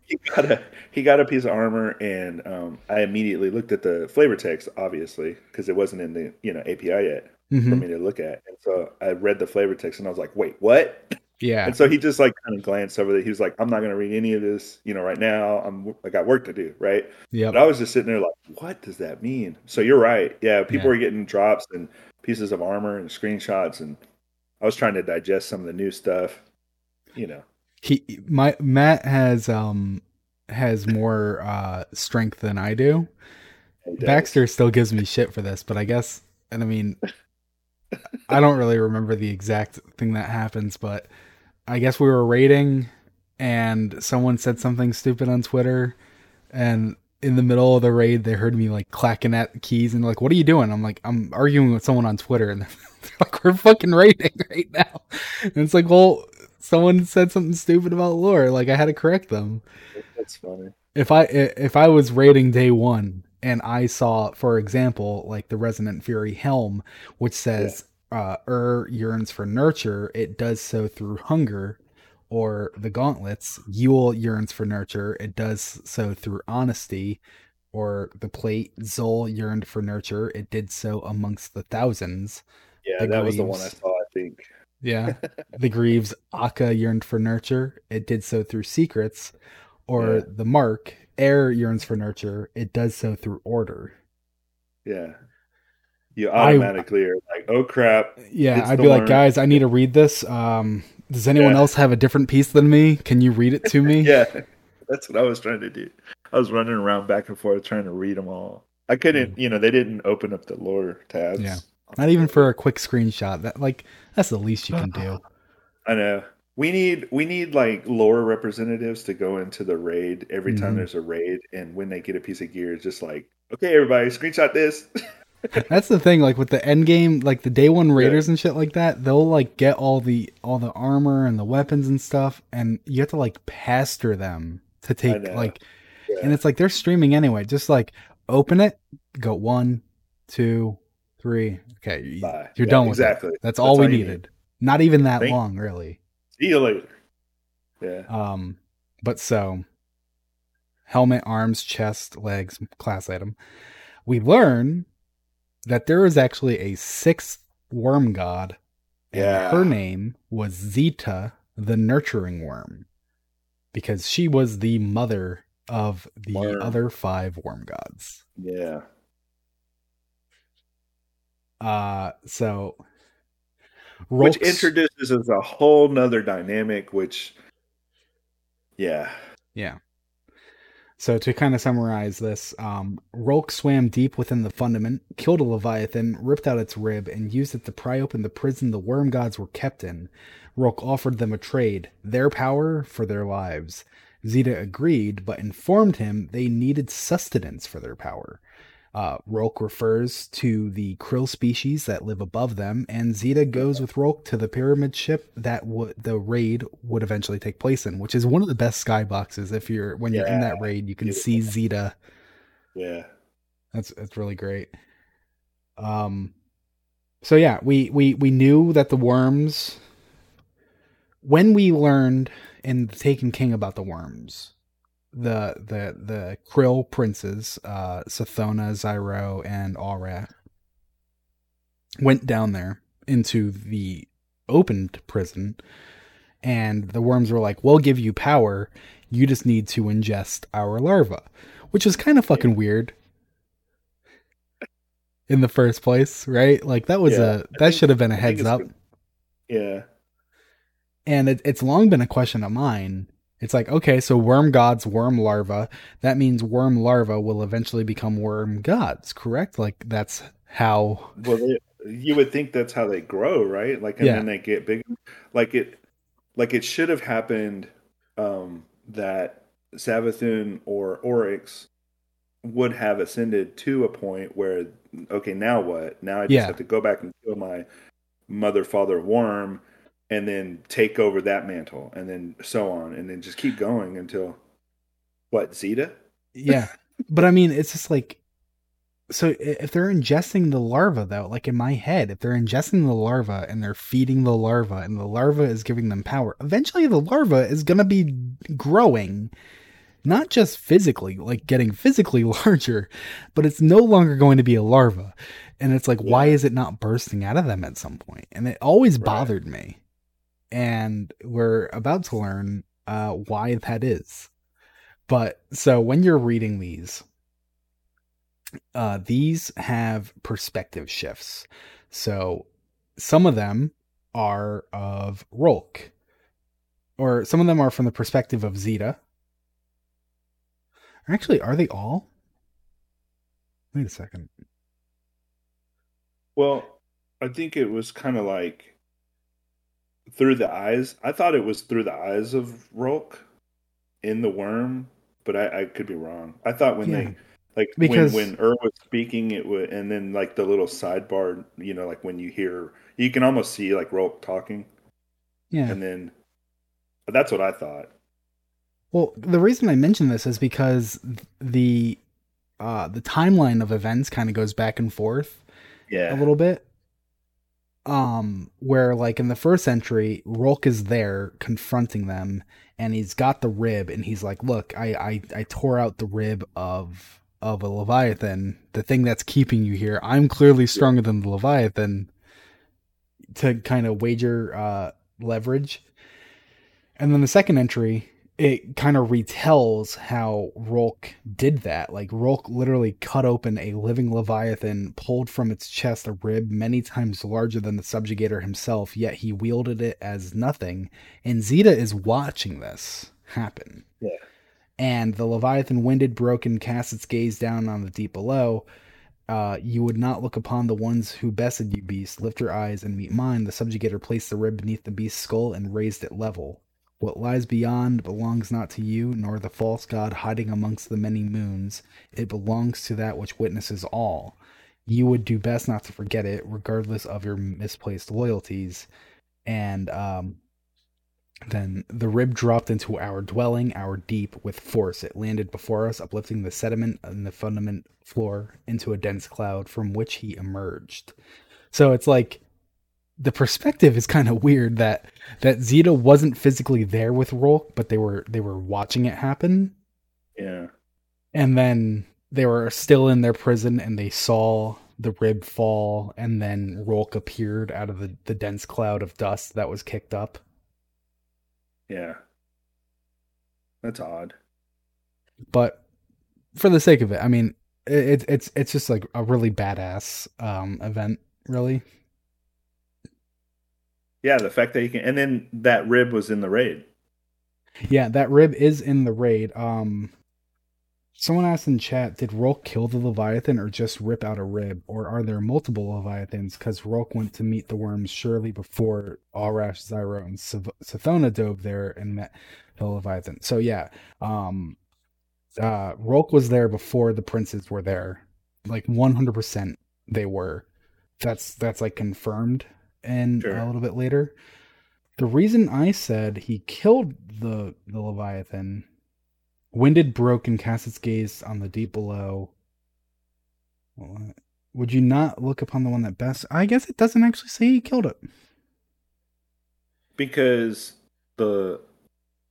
he got a he got a piece of armor, and um, I immediately looked at the flavor text, obviously, because it wasn't in the you know API yet Mhm. for me to look at. And so I read the flavor text, and I was like, "Wait, what?" Yeah. And so he just like kind of glanced over it. He was like, "I'm not going to read any of this, you know, right now. I'm I got work to do, right?" Yeah. But I was just sitting there like, "What does that mean?" So you're right. Yeah, people Yeah. were getting drops and pieces of armor and screenshots, and I was trying to digest some of the new stuff. You know, He my Matt has um has more uh strength than I do. Baxter still gives me shit for this, but I guess and I mean I don't really remember the exact thing that happens, but I guess we were raiding and someone said something stupid on Twitter and in the middle of the raid they heard me like clacking at keys and like what are you doing? I'm like I'm arguing with someone on Twitter and they're like we're fucking raiding right now. And it's like, well, someone said something stupid about lore, like I had to correct them That's funny. if I if I was raiding day one and I saw, for example, like the Resonant Fury helm, which says uh Ur yearns for nurture, it does so through hunger, or the gauntlets, Yul yearns for nurture, it does so through honesty, or the plate, Xol yearned for nurture, it did so amongst the thousands. Yeah, The that was the one I Greaves. saw. I think. Yeah. the Greaves, Akka yearned for nurture, it did so through secrets, or Yeah. the Mark, Eir yearns for nurture, it does so through order. Yeah. You I- automatically are like, oh crap. Yeah, I'd be like, guys, I need to read this. Um, does anyone Yeah. else have a different piece than me? Can you read it to me? Yeah, that's what I was trying to do. I was running around back and forth trying to read them all. I couldn't, you know, they didn't open up the lore tabs. Yeah. Not even for a quick screenshot. That like that's the least you can do. I know. We need we need like lore representatives to go into the raid every time Mhm. there's a raid, and when they get a piece of gear, it's just like, okay, everybody, screenshot this. That's the thing. Like with the end game, like the day one raiders and shit like that, they'll like get all the all the armor and the weapons and stuff, and you have to like pastor them to take like, Yeah. and it's like they're streaming anyway. Just like open it, go one, two, three. Okay, Bye. you're Yeah, done with exactly. it. That's That's all we you need. needed. Not even that Thank- long, really. See you later. Yeah. Um, but so helmet, arms, chest, legs, class item. We learn that there is actually a sixth worm god. And Yeah. her name was Zeta, the nurturing worm, because she was the mother of the Worm. other five worm gods. Yeah. Uh, so Which introduces us a whole nother dynamic, which, yeah. Yeah. So to kind of summarize this, um, Rhulk swam deep within the fundament, killed a leviathan, ripped out its rib, and used it to pry open the prison the worm gods were kept in. Rhulk offered them a trade, their power for their lives. Zeta agreed, but informed him they needed sustenance for their power. Uh, Rhulk refers to the krill species that live above them, and Zeta goes with Rhulk to the pyramid ship that would the raid would eventually take place in, which is one of the best skyboxes. If you're when you're in that raid, you can beautiful. see Zeta. Yeah. That's that's really great. Um, so yeah, we we we knew that the worms. When we learned in the Taken King about the worms, the the the Krill princes, uh, Sathona, Zyro, and Alrat, went down there into the opened prison, and the worms were like, "We'll give you power. You just need to ingest our larva," which is kind of fucking weird. In the first place, right? Like that was Yeah, a that should have been a heads up. Yeah. And it, it's long been a question of mine. It's like, okay, so worm gods, worm larva. That means worm larva will eventually become worm gods, correct? Like that's how. Well, they, you would think that's how they grow, right? Like, and Yeah. then they get big. Like it, like it should have happened um, that Savathun or Oryx would have ascended to a point where, okay, now what? Now I just Yeah. have to go back and kill my mother, father, worm, and then take over that mantle, and then so on, and then just keep going until what? Zeta? Yeah, but I mean, it's just like so if they're ingesting the larva though, like in my head, if they're ingesting the larva and they're feeding the larva and the larva is giving them power, eventually the larva is going to be growing not just physically, like getting physically larger, but it's no longer going to be a larva. And it's like, yeah. why is it not bursting out of them at some point? And it always right. bothered me. And we're about to learn uh, why that is. But so when you're reading these, uh, these have perspective shifts. So some of them are of Rhulk, or some of them are from the perspective of Zeta, Actually, are they all? Wait a second. Well, I think it was kind of like through the eyes. I thought it was through the eyes of Rhulk in the worm, but I, I could be wrong. I thought when yeah. they like because when when Ur was speaking, it would, and then like the little sidebar, you know, like when you hear, you can almost see like Rhulk talking. Yeah, and then that's what I thought. Well, the reason I mention this is because the uh, the timeline of events kind of goes back and forth, yeah, a little bit. Um, where like in the first entry, Rhulk is there confronting them, and he's got the rib, and he's like, "Look, I I, I tore out the rib of of a leviathan, the thing that's keeping you here. I'm clearly stronger than the leviathan." To kind of wager uh, leverage, and then the second entry it kind of retells how Rhulk did that. Like Rhulk literally cut open a living leviathan, pulled from its chest a rib many times larger than the subjugator himself, yet he wielded it as nothing. And Zeta is watching this happen. Yeah. And the leviathan winded, broken, cast its gaze down on the deep below. Uh, you would not look upon the ones who bested you, beast. Lift your eyes and meet mine. The subjugator placed the rib beneath the beast's skull and raised it level. What lies beyond belongs not to you, nor the false god hiding amongst the many moons. It belongs to that which witnesses all. You would do best not to forget it, regardless of your misplaced loyalties. And um, then the rib dropped into our dwelling, our deep, with force. It landed before us, uplifting the sediment and the fundament floor into a dense cloud from which he emerged. So it's like the perspective is kind of weird that that Zeta wasn't physically there with Rhulk, but they were they were watching it happen. Yeah. And then they were still in their prison and they saw the rib fall and then Rhulk appeared out of the, the dense cloud of dust that was kicked up. Yeah. That's odd. But for the sake of it, I mean, it, it's it's just like a really badass um, event, really. Yeah, the fact that you can, and then that rib was in the raid. Yeah, that rib is in the raid. Um, someone asked in chat, did Rhulk kill the Leviathan or just rip out a rib, or are there multiple Leviathans? Because Rhulk went to meet the worms surely before Aurash, Zyro, and Sathona dove there and met the Leviathan. So yeah, um, uh, Rhulk was there before the princes were there. Like one hundred percent, they were. That's that's like confirmed and sure. a little bit later. The reason I said he killed the the Leviathan, winded broke and cast its gaze on the deep below. Would you not look upon the one that best? I guess it doesn't actually say he killed it. Because the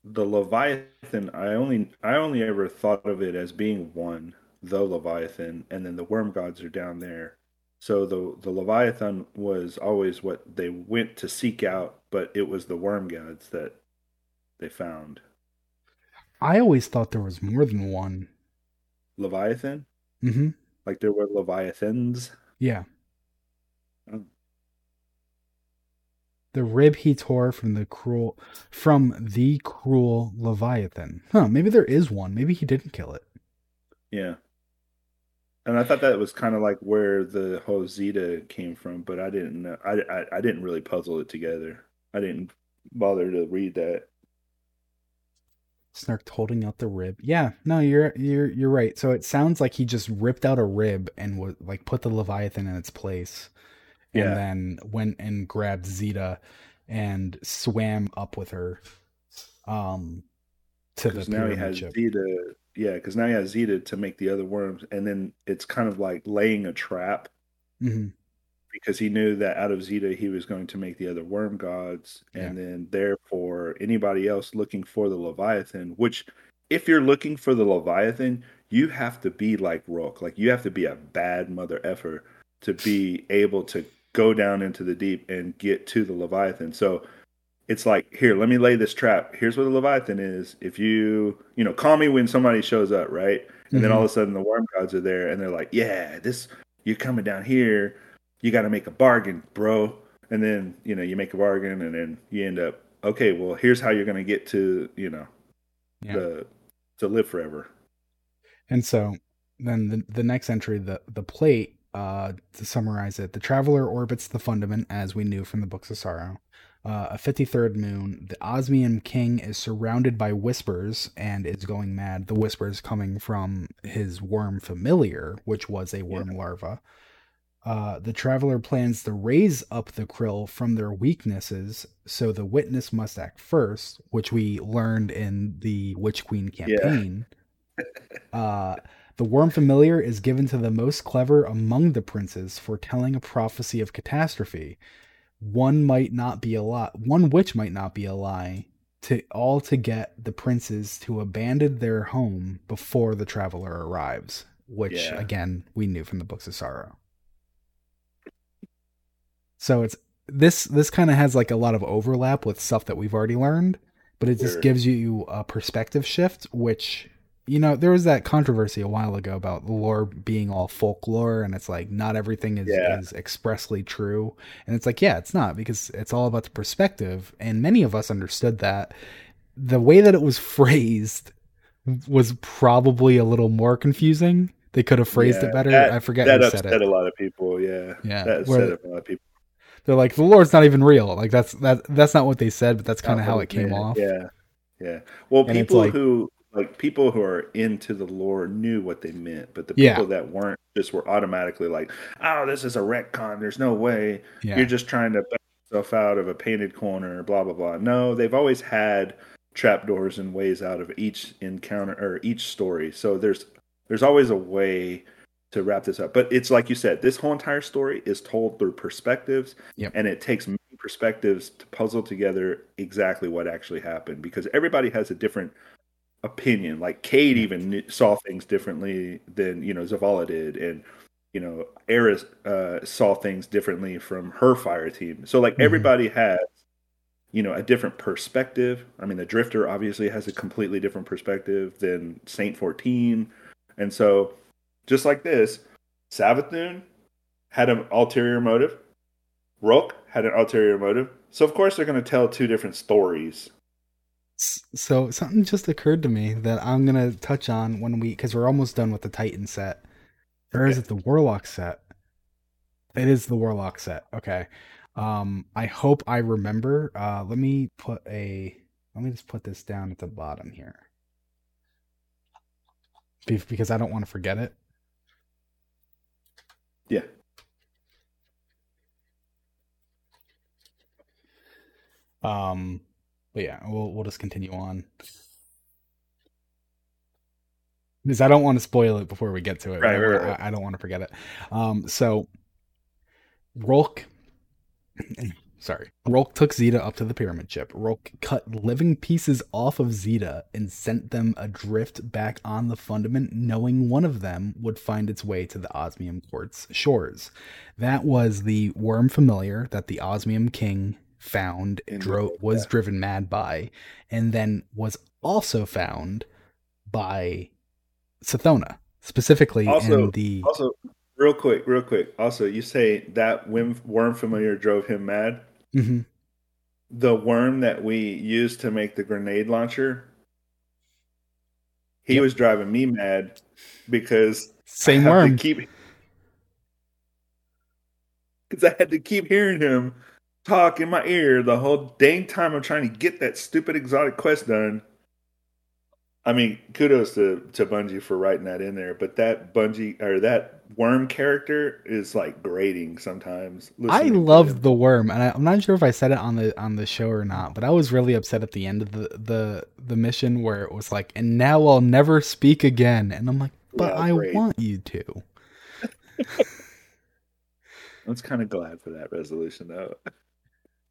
the Leviathan, I only I only ever thought of it as being one, the Leviathan, and then the worm gods are down there. So the the Leviathan was always what they went to seek out, but it was the worm gods that they found. I always thought there was more than one. Leviathan? Mm-hmm. Like there were Leviathans? Yeah. Oh. The rib he tore from the cruel from the cruel Leviathan. Huh, maybe there is one. Maybe he didn't kill it. Yeah. And I thought that was kind of like where the whole Zeta came from, but I didn't know. I, I, I didn't really puzzle it together. I didn't bother to read that. Snark holding out the rib. Yeah, no, you're you're you're right. So it sounds like he just ripped out a rib and would like put the Leviathan in its place, and yeah. then went and grabbed Zeta and swam up with her. Um, to the now he has Zeta yeah, because now he has Zeta to make the other worms, and then it's kind of like laying a trap hmm because he knew that out of Zeta he was going to make the other worm gods, and then therefore anybody else looking for the Leviathan, which if you're looking for the Leviathan, you have to be like Rhulk, like you have to be a bad mother effer to be able to go down into the deep and get to the Leviathan. So it's like, here, let me lay this trap. Here's what the Leviathan is. If you, you know, call me when somebody shows up, right? And then all of a sudden the worm gods are there and they're like, yeah, this, you're coming down here. You got to make a bargain, bro. And then, you know, you make a bargain and then you end up, okay, well, here's how you're going to get to, you know, Yeah. the, to live forever. And so then the, the next entry, the, the plate, uh, to summarize it, the traveler orbits the fundament as we knew from the Books of Sorrow. Uh, a 53rd moon, the Osmium king is surrounded by whispers and is going mad. The whispers coming from his worm familiar, which was a worm larva. Uh, the traveler plans to raise up the krill from their weaknesses, so the witness must act first, which we learned in the Witch Queen campaign. uh, the worm familiar is given to the most clever among the princes, foretelling a prophecy of catastrophe. One might not be a lie. One witch might not be a lie. To all to get the princes to abandon their home before the traveler arrives, which Yeah. again we knew from the books of sorrow. So it's this this kind of has like a lot of overlap with stuff that we've already learned, but it just Sure. gives you a perspective shift, which you know there was that controversy a while ago about the lore being all folklore, and it's like not everything is, Yeah. is expressly true, and it's like yeah, it's not because it's all about the perspective, and many of us understood that. The way that it was phrased was probably a little more confusing. They could have phrased Yeah, it better. that- I forget that who upset said it. a lot of people. Yeah, Yeah, that where- upset a lot of people. They're like the Lord's not even real. Like that's that that's not what they said, but that's kind of how it came meant. off. Yeah, yeah. Well, And people like- who like people who are into the lore knew what they meant, but the Yeah. people that weren't just were automatically like, "Oh, this is a retcon. There's no way Yeah. you're just trying to back yourself out of a painted corner." Blah blah blah. No, they've always had trapdoors and ways out of each encounter or each story. So there's there's always a way to wrap this up. But it's like you said, this whole entire story is told through perspectives, Yep. and it takes many perspectives to puzzle together exactly what actually happened because everybody has a different opinion. Like Cayde even knew, saw things differently than you know Zavala did, and you know Eris uh, saw things differently from her fire team. So like Mhm. everybody has you know a different perspective. I mean, the Drifter obviously has a completely different perspective than Saint Fourteen, and so just like this, Savathun had an ulterior motive. Rhulk had an ulterior motive. So of course they're going to tell two different stories. So something just occurred to me that I'm gonna touch on when we because we're almost done with the Titan set. Or is it the Warlock set? It is the Warlock set. Okay. Um, I hope I remember. Uh, let me put a. Let me just put this down at the bottom here. Because I don't want to forget it. Yeah. Um, but yeah, we'll we'll just continue on. Because I don't want to spoil it before we get to it. Right, I, right, I- I don't want to forget it. Um, so Rhulk, sorry, Rhulk took Zeta up to the pyramid ship. Rhulk cut living pieces off of Zeta and sent them adrift back on the fundament, knowing one of them would find its way to the Osmium Court shores. That was the worm familiar that the Osmium King found, In the was yeah. driven mad by, and then was also found by Sathona, specifically Also- in the Also, real quick, real quick. Also, you say that worm, worm familiar drove him mad. Mhm. The worm that we used to make the grenade launcher, he Yep. was driving me mad because same worm. keep because I had to keep hearing him talk in my ear the whole dang time I'm trying to get that stupid exotic quest done. I mean, kudos to to Bungie for writing that in there. But that Bungie or that worm character is like grating sometimes. I love the worm, and I, am not sure if I said it on the on the show or not, but I was really upset at the end of the the the mission where it was like, "And now I'll never speak again," and I'm like, "But yeah, I want you to." I was kind of glad for that resolution, though.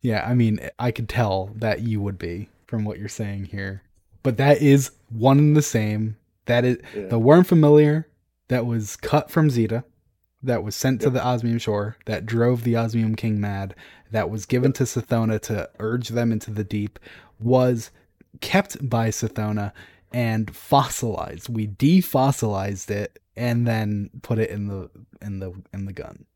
Yeah, I mean, I could tell that you would be from what you're saying here, but that is one and the same. That is yeah. the worm familiar that was cut from Zeta, that was sent yep. to the Osmium shore, that drove the Osmium King mad, that was given yep. to Sathona to urge them into the deep, was kept by Sathona and fossilized. We defossilized it and then put it in the in the in the gun.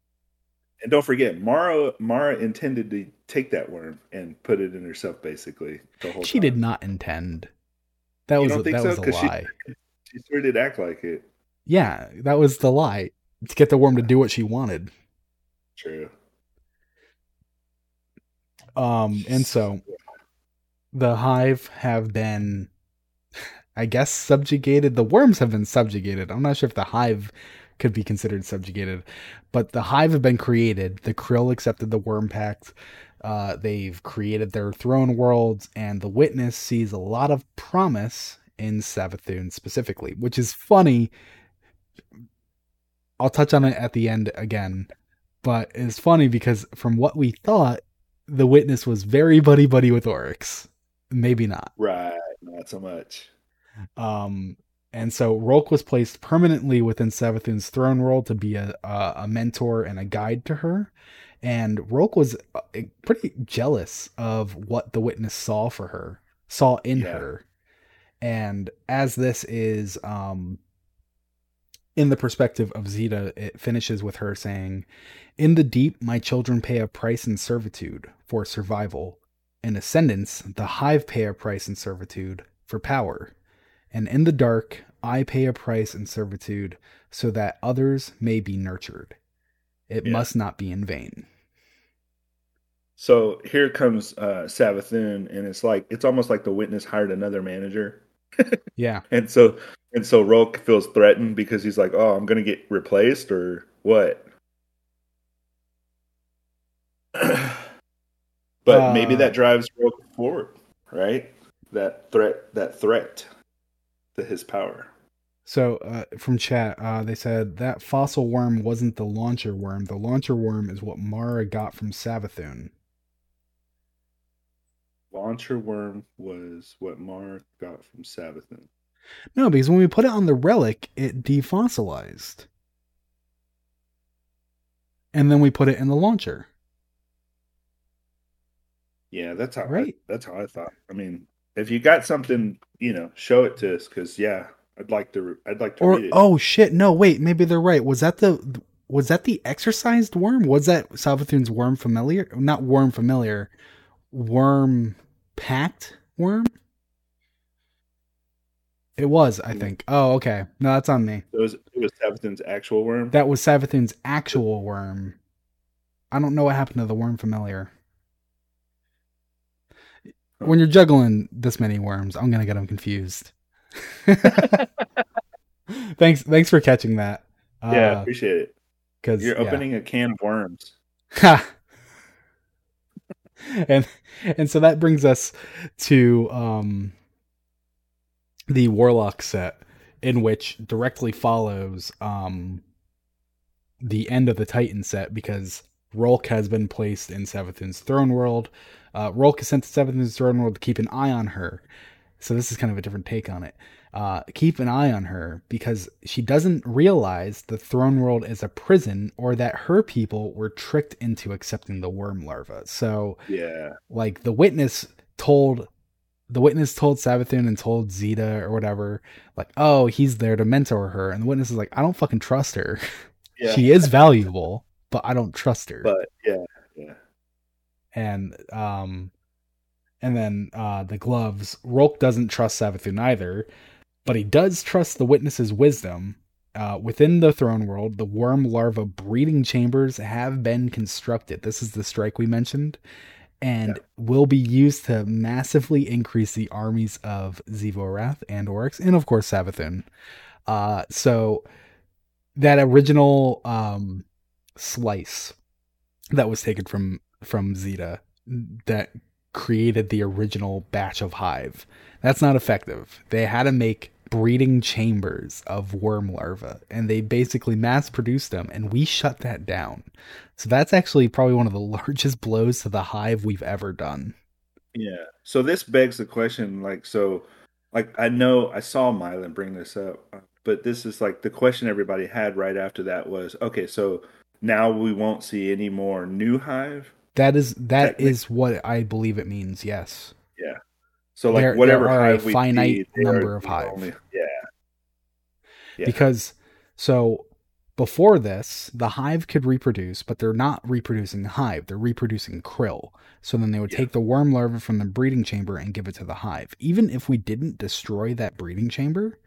And don't forget, Mara Mara intended to take that worm and put it in herself basically the whole She time. did not intend. That you was a, that so? was a lie. She, she sure did act like it. Yeah, that was the lie. To get the worm to do what she wanted. True. Um, and so the hive have been I guess subjugated. The worms have been subjugated. I'm not sure if the hive could be considered subjugated, but the hive have been created. The Krill accepted the worm pact. Uh, they've created their throne worlds, and the witness sees a lot of promise in Savathun specifically, which is funny I'll touch on it at the end again, but it's funny because from what we thought, the witness was very buddy buddy with Oryx. Maybe not. Right, not so much. Um, and so Rhulk was placed permanently within Savathun's throne world to be a, a, a mentor and a guide to her. And Rhulk was uh, pretty jealous of what the witness saw for her, saw in yeah. her. And as this is um, in the perspective of Zeta, it finishes with her saying, In the deep, my children pay a price in servitude for survival. In ascendance, the hive pay a price in servitude for power. And in the dark, I pay a price in servitude so that others may be nurtured. It yeah. must not be in vain. So here comes uh, and it's like it's almost like the witness hired another manager. yeah, and so and so Rhulk feels threatened because he's like, "Oh, I'm gonna get replaced or what?" but uh, maybe that drives Rhulk forward, right? That threat, that threat to his power. So, uh, from chat, uh, they said that fossil worm wasn't the launcher worm. The launcher worm is what Mara got from Savathun. Launcher worm was what Mara got from Savathun. No, because when we put it on the relic, it defossilized. And then we put it in the launcher. Yeah, that's how right. I, that's how I thought. I mean, if you got something, you know, show it to us because yeah, I'd like to. I'd like to or, read it. Oh shit! No, wait. Maybe they're right. Was that the was that the exercised worm? Was that Savathun's worm familiar? Not worm familiar, worm pact worm. It was, I mm. think. Oh, okay. No, that's on me. It was it was Savathun's actual worm. That was Savathun's actual worm. I don't know what happened to the worm familiar. When you're juggling this many worms, I'm gonna get them confused. thanks, thanks for catching that. Yeah, uh, appreciate it. Because you're yeah. opening a can of worms. and and so that brings us to um the Warlock set, in which directly follows um, the end of the Titan set because Rhulk has been placed in Savathun's throne world. Uh, Rhulk is sent to Savathun's throne world to keep an eye on her. So this is kind of a different take on it. Uh, keep an eye on her because she doesn't realize the throne world is a prison or that her people were tricked into accepting the worm larva. So yeah, like the witness told the witness told Savathun and told Zeta or whatever, like, oh, he's there to mentor her. And the witness is like, I don't fucking trust her. Yeah. she is valuable, but I don't trust her. But yeah, yeah. And um and then uh the gloves, Rhulk doesn't trust Savathun either, but he does trust the witness's wisdom. Uh, within the throne world, the worm larva breeding chambers have been constructed. This is the strike we mentioned and will be used to massively increase the armies of Xivu and Oryx, and of course Savathun. Uh, so that original um, slice that was taken from from Zeta that created the original batch of hive. That's not effective. They had to make breeding chambers of worm larvae and they basically mass produced them and we shut that down. So that's actually probably one of the largest blows to the hive we've ever done. Yeah. So this begs the question like so like I know I saw Mylan bring this up, but this is like the question everybody had right after that was okay, so now we won't see any more new hive. That is that is what I believe it means. Yes. Yeah. So like there, whatever there are a finite number of hive. Only, yeah. yeah. Because so before this, the hive could reproduce, but they're not reproducing the hive. They're reproducing krill. So then they would yeah. take the worm larva from the breeding chamber and give it to the hive. Even if we didn't destroy that breeding chamber,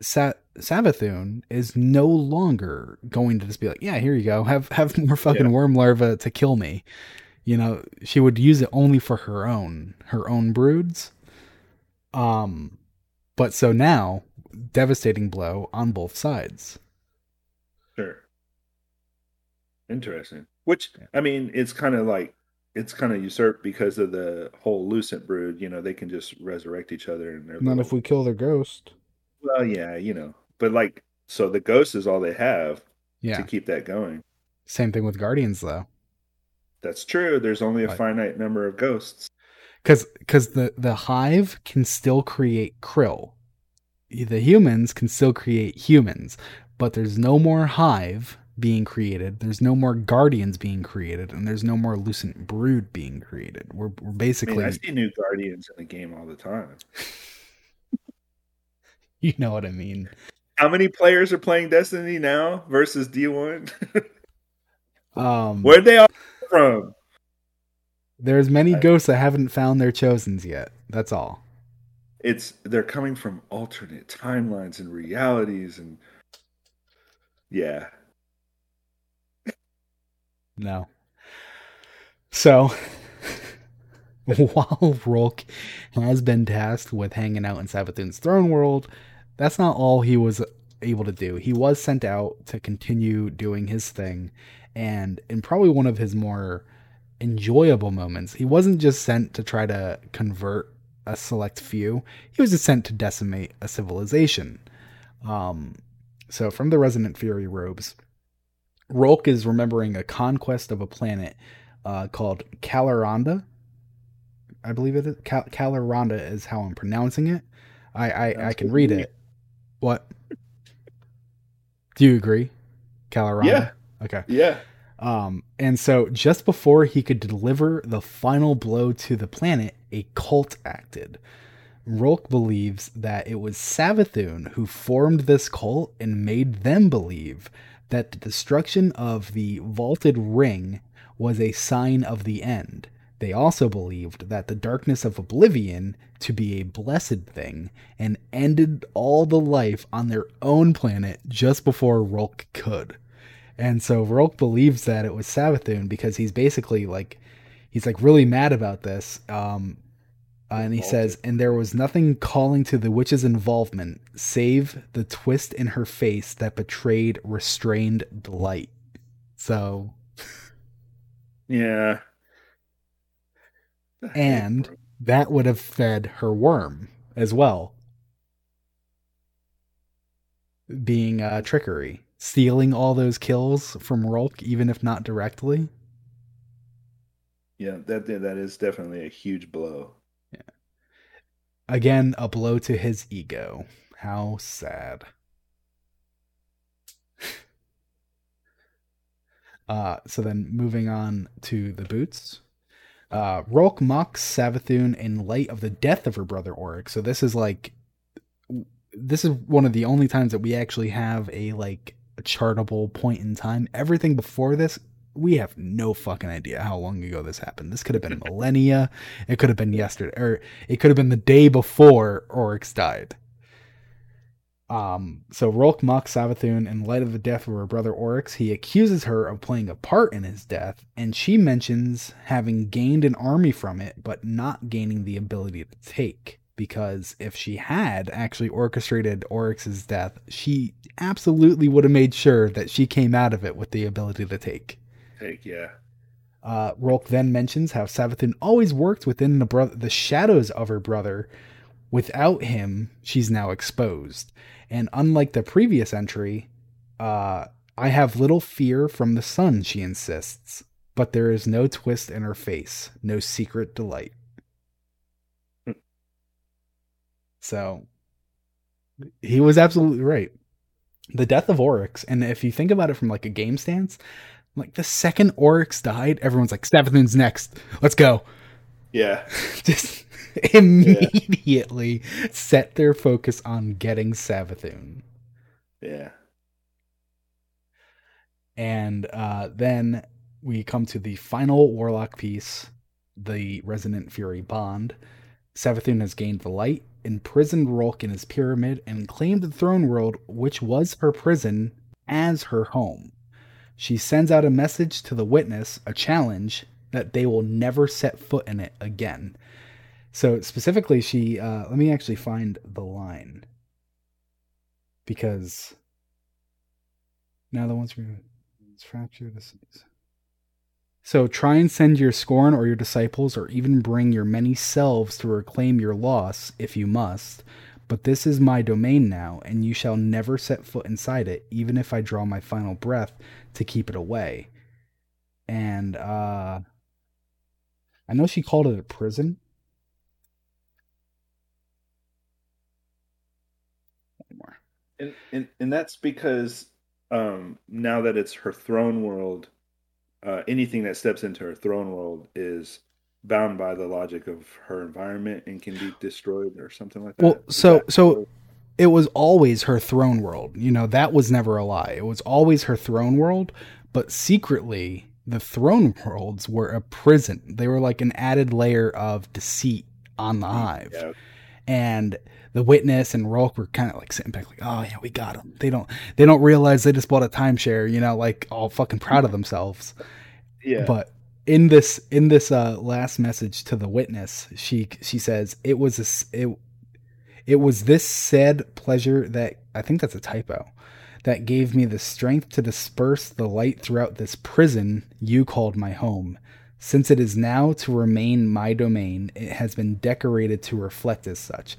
Sa- Savathun is no longer going to just be like, yeah, here you go, have have more fucking yeah. worm larva to kill me. You know, she would use it only for her own her own broods. Um, but so now, devastating blow on both sides. Sure. Interesting. Which I mean, it's kind of like it's kind of usurped because of the whole lucent brood. You know, they can just resurrect each other. And not little... if we kill their ghost. Well, yeah, you know, but like, so the ghost is all they have yeah. to keep that going. Same thing with guardians, though. That's true. There's only a finite number of ghosts. Because because the the hive can still create krill, the humans can still create humans, but there's no more hive being created. There's no more guardians being created, and there's no more lucent brood being created. We're, we're basically. I, mean, I see new guardians in the game all the time. you know what I mean. How many players are playing Destiny now versus D1? um, Where'd they all from? There's many ghosts that haven't found their chosens yet. That's all. It's they're coming from alternate timelines and realities and yeah. No. So while Rhulk has been tasked with hanging out in Savathun's throne world, that's not all he was able to do. He was sent out to continue doing his thing, and in probably one of his more enjoyable moments, he wasn't just sent to try to convert a select few, he was just sent to decimate a civilization. Um, so, from the Resonant Fury robes, Rhulk is remembering a conquest of a planet uh, called Kalaronda. I believe it is. Cal- Kalaronda is how I'm pronouncing it. I I, I can read it. What? Do you agree? Kalaronda? Yeah. Okay. Yeah. Um, and so just before he could deliver the final blow to the planet, a cult acted. Rhulk believes that it was Savathun who formed this cult and made them believe that the destruction of the vaulted ring was a sign of the end. They also believed that the darkness of oblivion to be a blessed thing and ended all the life on their own planet just before Rhulk could. And so Rhulk believes that it was Savathun because he's basically like he's like really mad about this. Um, uh, and he says, and there was nothing calling to the witch's involvement save the twist in her face that betrayed restrained delight. So, yeah, and that would have fed her worm as well. Being uh, trickery, stealing all those kills from Rhulk, even if not directly. Yeah, that that is definitely a huge blow. Yeah. Again, a blow to his ego. How sad. uh, so then moving on to the boots. Uh, Rhulk mocks Savathun in light of the death of her brother Oryx. So this is like, this is one of the only times that we actually have a like a chartable point in time. Everything before this, we have no fucking idea how long ago this happened. This could have been millennia. It could have been yesterday, or it could have been the day before Oryx died. Um, so Rhulk mocks Savathun in light of the death of her brother Oryx. He accuses her of playing a part in his death, and she mentions having gained an army from it, but not gaining the ability to take. Because if she had actually orchestrated Oryx's death, she absolutely would have made sure that she came out of it with the ability to take. Take, yeah. Uh, Rhulk then mentions how Savathun always worked within the bro- the shadows of her brother. Without him, she's now exposed. And unlike the previous entry, uh, I have little fear from the sun, she insists, but there is no twist in her face, no secret delight. so he was absolutely right. The death of Oryx, and if you think about it from like a game stance, like the second Oryx died, everyone's like, Savathun's next. Let's go. Yeah. Just immediately yeah. set their focus on getting Savathun. Yeah. And uh, then we come to the final Warlock piece, the Resonant Fury Bond. Savathun has gained the light, imprisoned Rhulk in his pyramid, and claimed the throne world, which was her prison, as her home. She sends out a message to the witness, a challenge, that they will never set foot in it again. So specifically, she uh, let me actually find the line because now the ones it's fractured. So try and send your scorn or your disciples, or even bring your many selves to reclaim your loss, if you must. But this is my domain now, and you shall never set foot inside it, even if I draw my final breath to keep it away. And uh, I know she called it a prison, and and, and that's because um, now that it's her throne world, uh, anything that steps into her throne world is bound by the logic of her environment and can be destroyed or something like that. Well, so that so it was always her throne world. You know, that was never a lie. It was always her throne world, but secretly the throne worlds were a prison. They were like an added layer of deceit on the hive. Yeah. And the witness and Rhulk were kind of like sitting back, like, "Oh yeah, we got them." They don't they don't realize they just bought a timeshare, you know, like all fucking proud of themselves. Yeah. But in this in this uh, last message to the witness, she she says it was a, it it was this said pleasure that I think that's a typo that gave me the strength to disperse the light throughout this prison you called my home. Since it is now to remain my domain, it has been decorated to reflect as such.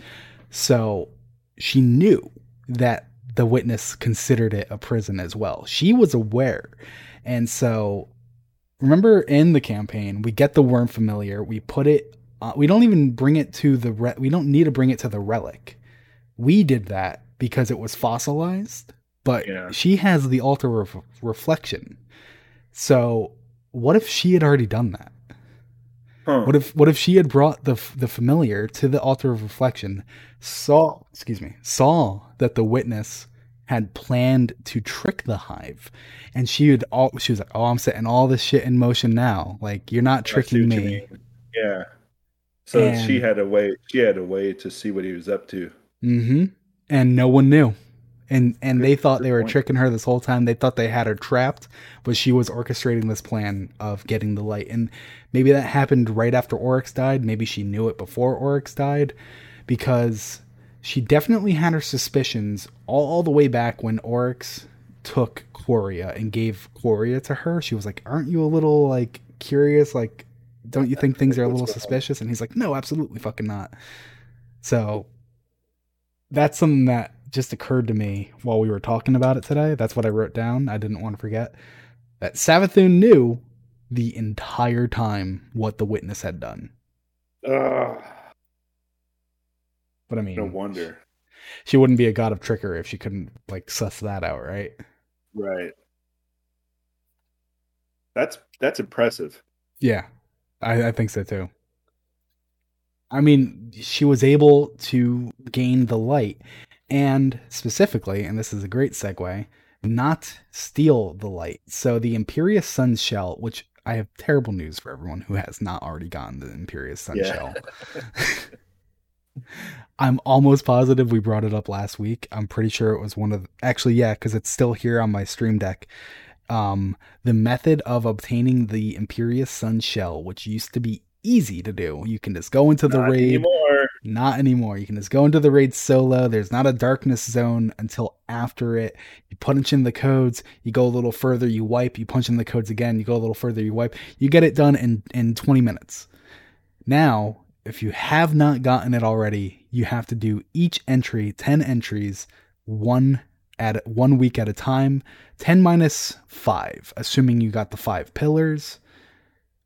So she knew that the witness considered it a prison as well. She was aware. And so remember in the campaign, we get the worm familiar, we put it uh, we don't even bring it to the re- we don't need to bring it to the relic. We did that because it was fossilized, but yeah. she has the altar of reflection. So, what if she had already done that? Huh. What if what if she had brought the the familiar to the altar of reflection, saw excuse me saw that the witness had planned to trick the hive, and she would all she was like, "Oh, I'm setting all this shit in motion now. Like you're not tricking me." Yeah. So and, she had a way. She had a way to see what he was up to. Mm-hmm. And no one knew and and good, they thought they were point. tricking her this whole time. They thought they had her trapped, but she was orchestrating this plan of getting the light. And maybe that happened right after Oryx died. Maybe she knew it before Oryx died, because she definitely had her suspicions all, all the way back when Oryx took Quria and gave Quria to her. She was like, "Aren't you a little like curious? Like, don't you think things are a little suspicious?" And he's like, "No, absolutely fucking not." So that's something that just occurred to me while we were talking about it today. That's what I wrote down. I didn't want to forget that Savathun knew the entire time what the witness had done. Uh, but I mean, no wonder she, she wouldn't be a god of trickery if she couldn't like suss that out, right? Right. That's that's impressive. Yeah, I, I think so too. I mean, she was able to gain the light and specifically, and this is a great segue, not steal the light. So the Imperious Sun Shell, which I have terrible news for everyone who has not already gotten the Imperious Sun yeah. Shell. I'm almost positive we brought it up last week. I'm pretty sure it was one of the, actually yeah, because it's still here on my stream deck. Um, the method of obtaining the Imperious Sun shell, which used to be easy to do. You can just go into the Not raid. anymore. Not anymore. You can just go into the raid solo. There's not a darkness zone until after it. You punch in the codes, you go a little further, you wipe, you punch in the codes again, you go a little further, you wipe. You get it done in, in 20 minutes. Now, if you have not gotten it already, you have to do each entry, 10 entries, one at one week at a time, 10 minus 5, assuming you got the 5 pillars.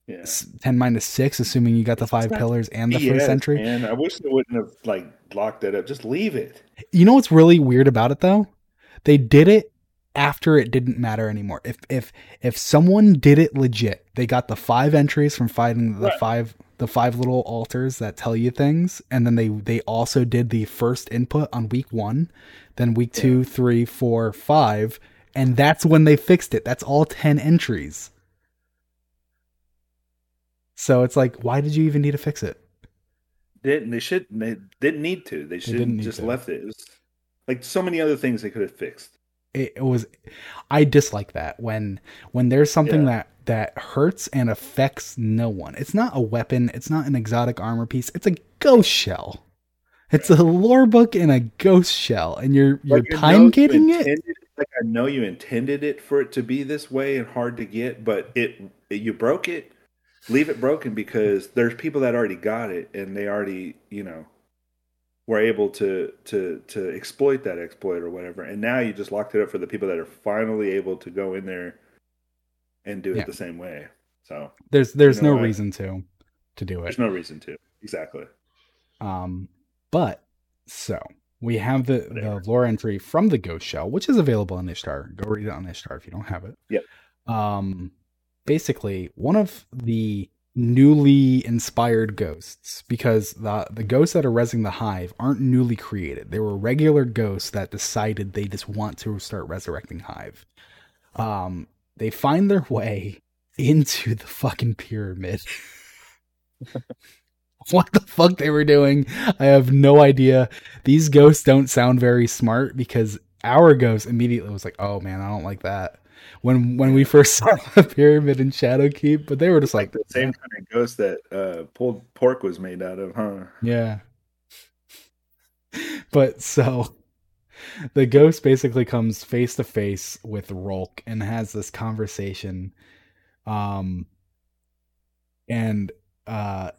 Yeah. 10 minus 6 assuming you got the 5 not pillars and the BS, first entry. Man, I wish they wouldn't have like locked that up. Just leave it. You know what's really weird about it though? They did it after it didn't matter anymore. If if if someone did it legit, they got the five entries from fighting the Right. five the five little altars that tell you things, and then they they also did the first input on week one, then week Yeah. two, three, four, five, and that's when they fixed it. That's all ten entries. So it's like, why did you even need to fix it? Didn't they should they didn't need to. They should have just to. left it. It was like so many other things they could have fixed. it, it was i dislike that when when there's something Yeah. that that hurts and affects no one it's not a weapon it's not an exotic armor piece it's a ghost shell it's a lore book and a ghost shell and you're you're Like, I know time you gating it Like I know you intended it for it to be this way and hard to get, but it you broke it. Leave it broken because there's people that already got it and they already you know were able to to to exploit that exploit or whatever. And now you just locked it up for the people that are finally able to go in there and do it Yeah. the same way. So there's there's know no what? reason to to do it there's no reason to exactly. Um, but so we have the the lore entry from the Ghost Shell, which is available on Ishtar. Go read it on Ishtar if you don't have it. Yep. Um, basically, one of the newly inspired ghosts, because the the ghosts that are resing the hive aren't newly created. They were regular ghosts that decided they just want to start resurrecting hive. Um, they find their way into the fucking pyramid. what the fuck they were doing. I have no idea. These ghosts don't sound very smart because our ghost immediately was like, "Oh man, I don't like that." When when we first saw the pyramid in Shadowkeep, but they were just Like the same kind of ghost that uh, pulled pork was made out of, huh? Yeah. But so the ghost basically comes face to face with Rhulk and has this conversation. Um and uh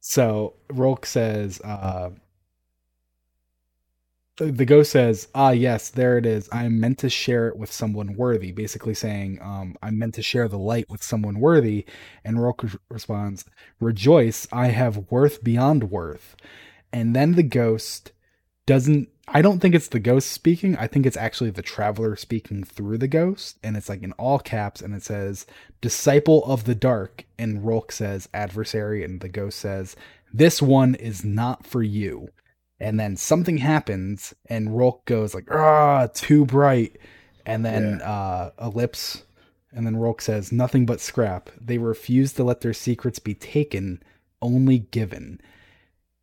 so Rhulk says uh the ghost says, "Ah, yes, there it is. I'm meant to share it with someone worthy." Basically saying, um, "I'm meant to share the light with someone worthy." And Rhulk responds, rejoice i have worth beyond worth and then the ghost doesn't i don't think it's the ghost speaking i think it's actually the traveler speaking through the ghost and it's like in all caps and it says disciple of the dark and Rhulk says adversary and the ghost says this one is not for you and then something happens and Rhulk goes like ah too bright and then uh ellipse and then Rhulk says, nothing but scrap. They refuse to let their secrets be taken, only given.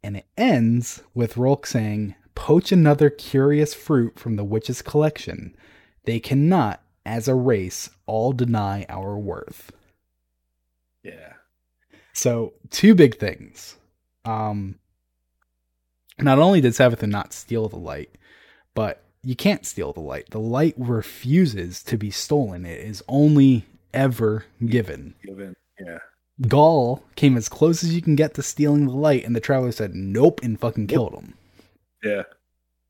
And it ends with Rhulk saying, poach another curious fruit from the witch's collection. They cannot, as a race, all deny our worth. Yeah. So, two big things. Um, not only did Savathun not steal the light, but you can't steal the light. The light refuses to be stolen. It is only ever given. Given. Yeah. Ghaul came as close as you can get to stealing the light, and the traveler said nope and fucking killed him. Yeah.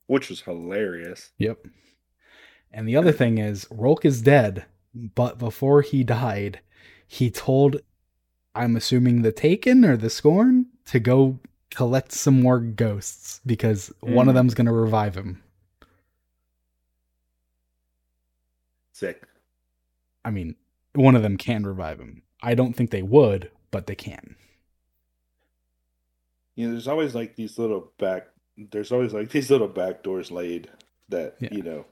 Which was hilarious. Yep. And the other thing is, Rhulk is dead, but before he died, he told, I'm assuming the Taken or the Scorn, to go collect some more ghosts because one of Mm. them's going to revive him. Sick. I mean, one of them can revive him. I don't think they would, but they can. You know, there's always like these little back. There's always like these little back doors laid that Yeah. you know.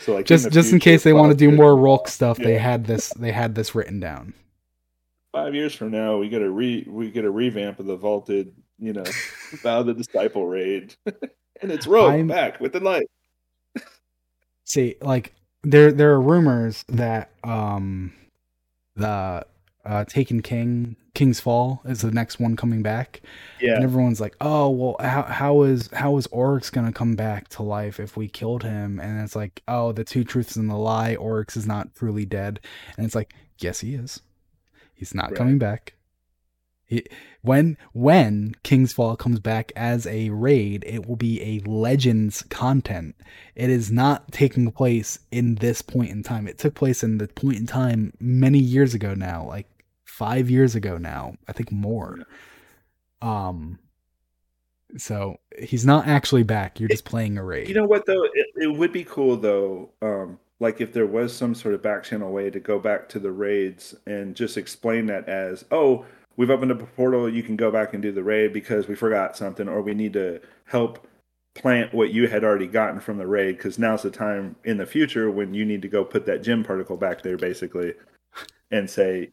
So like Just the just in case they want to do more Rhulk stuff, they had this they had this written down. Five years from now, we get a re we get a revamp of the vaulted you know, Vow the Disciple raid, and it's Rogue I'm, back with the light. see, like there there are rumors that um the uh Taken King King's Fall is the next one coming back. Yeah. And everyone's like, "Oh, well how how is how is Oryx going to come back to life if we killed him?" And it's like, "Oh, the two truths and the lie, Oryx is not truly dead." And it's like, "Yes, he is. He's not right. coming back." He, when when King's Fall comes back as a raid, it will be a Legends content. It is not taking place in this point in time. It took place in the point in time many years ago now, like five years ago now. I think more. Um. So he's not actually back. You're just playing a raid. You know what though? It, it would be cool though. Um, like if there was some sort of back channel way to go back to the raids and just explain that as, oh, we've opened up a portal. You can go back and do the raid because we forgot something, or we need to help plant what you had already gotten from the raid because now's the time in the future when you need to go put that gem particle back there, basically, and say,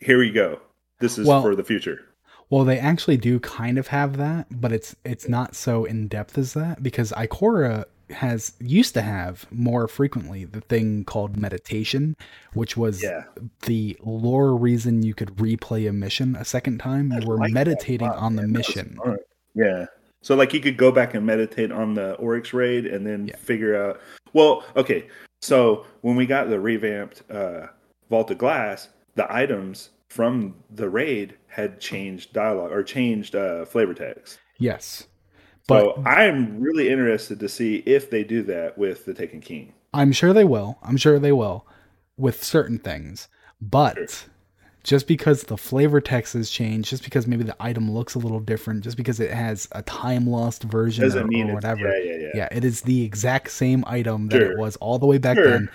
"Here we go. This is well, for the future." Well, they actually do kind of have that, but it's it's not so in depth as that because Ikora has used to have more frequently the thing called meditation, which was yeah. the lore reason you could replay a mission a second time. You were like meditating on the mission. Yeah. So like you could go back and meditate on the Oryx raid and then yeah. figure out well, okay. So when we got the revamped uh Vault of Glass, the items from the raid had changed dialogue or changed uh flavor text. Yes. But so I'm really interested to see if they do that with the Taken King. I'm sure they will. I'm sure they will with certain things. But sure. just because the flavor text has changed, just because maybe the item looks a little different, just because it has a time lost version Doesn't or, mean or whatever. Yeah, yeah, yeah. Yeah, it is the exact same item that sure. it was all the way back sure. then.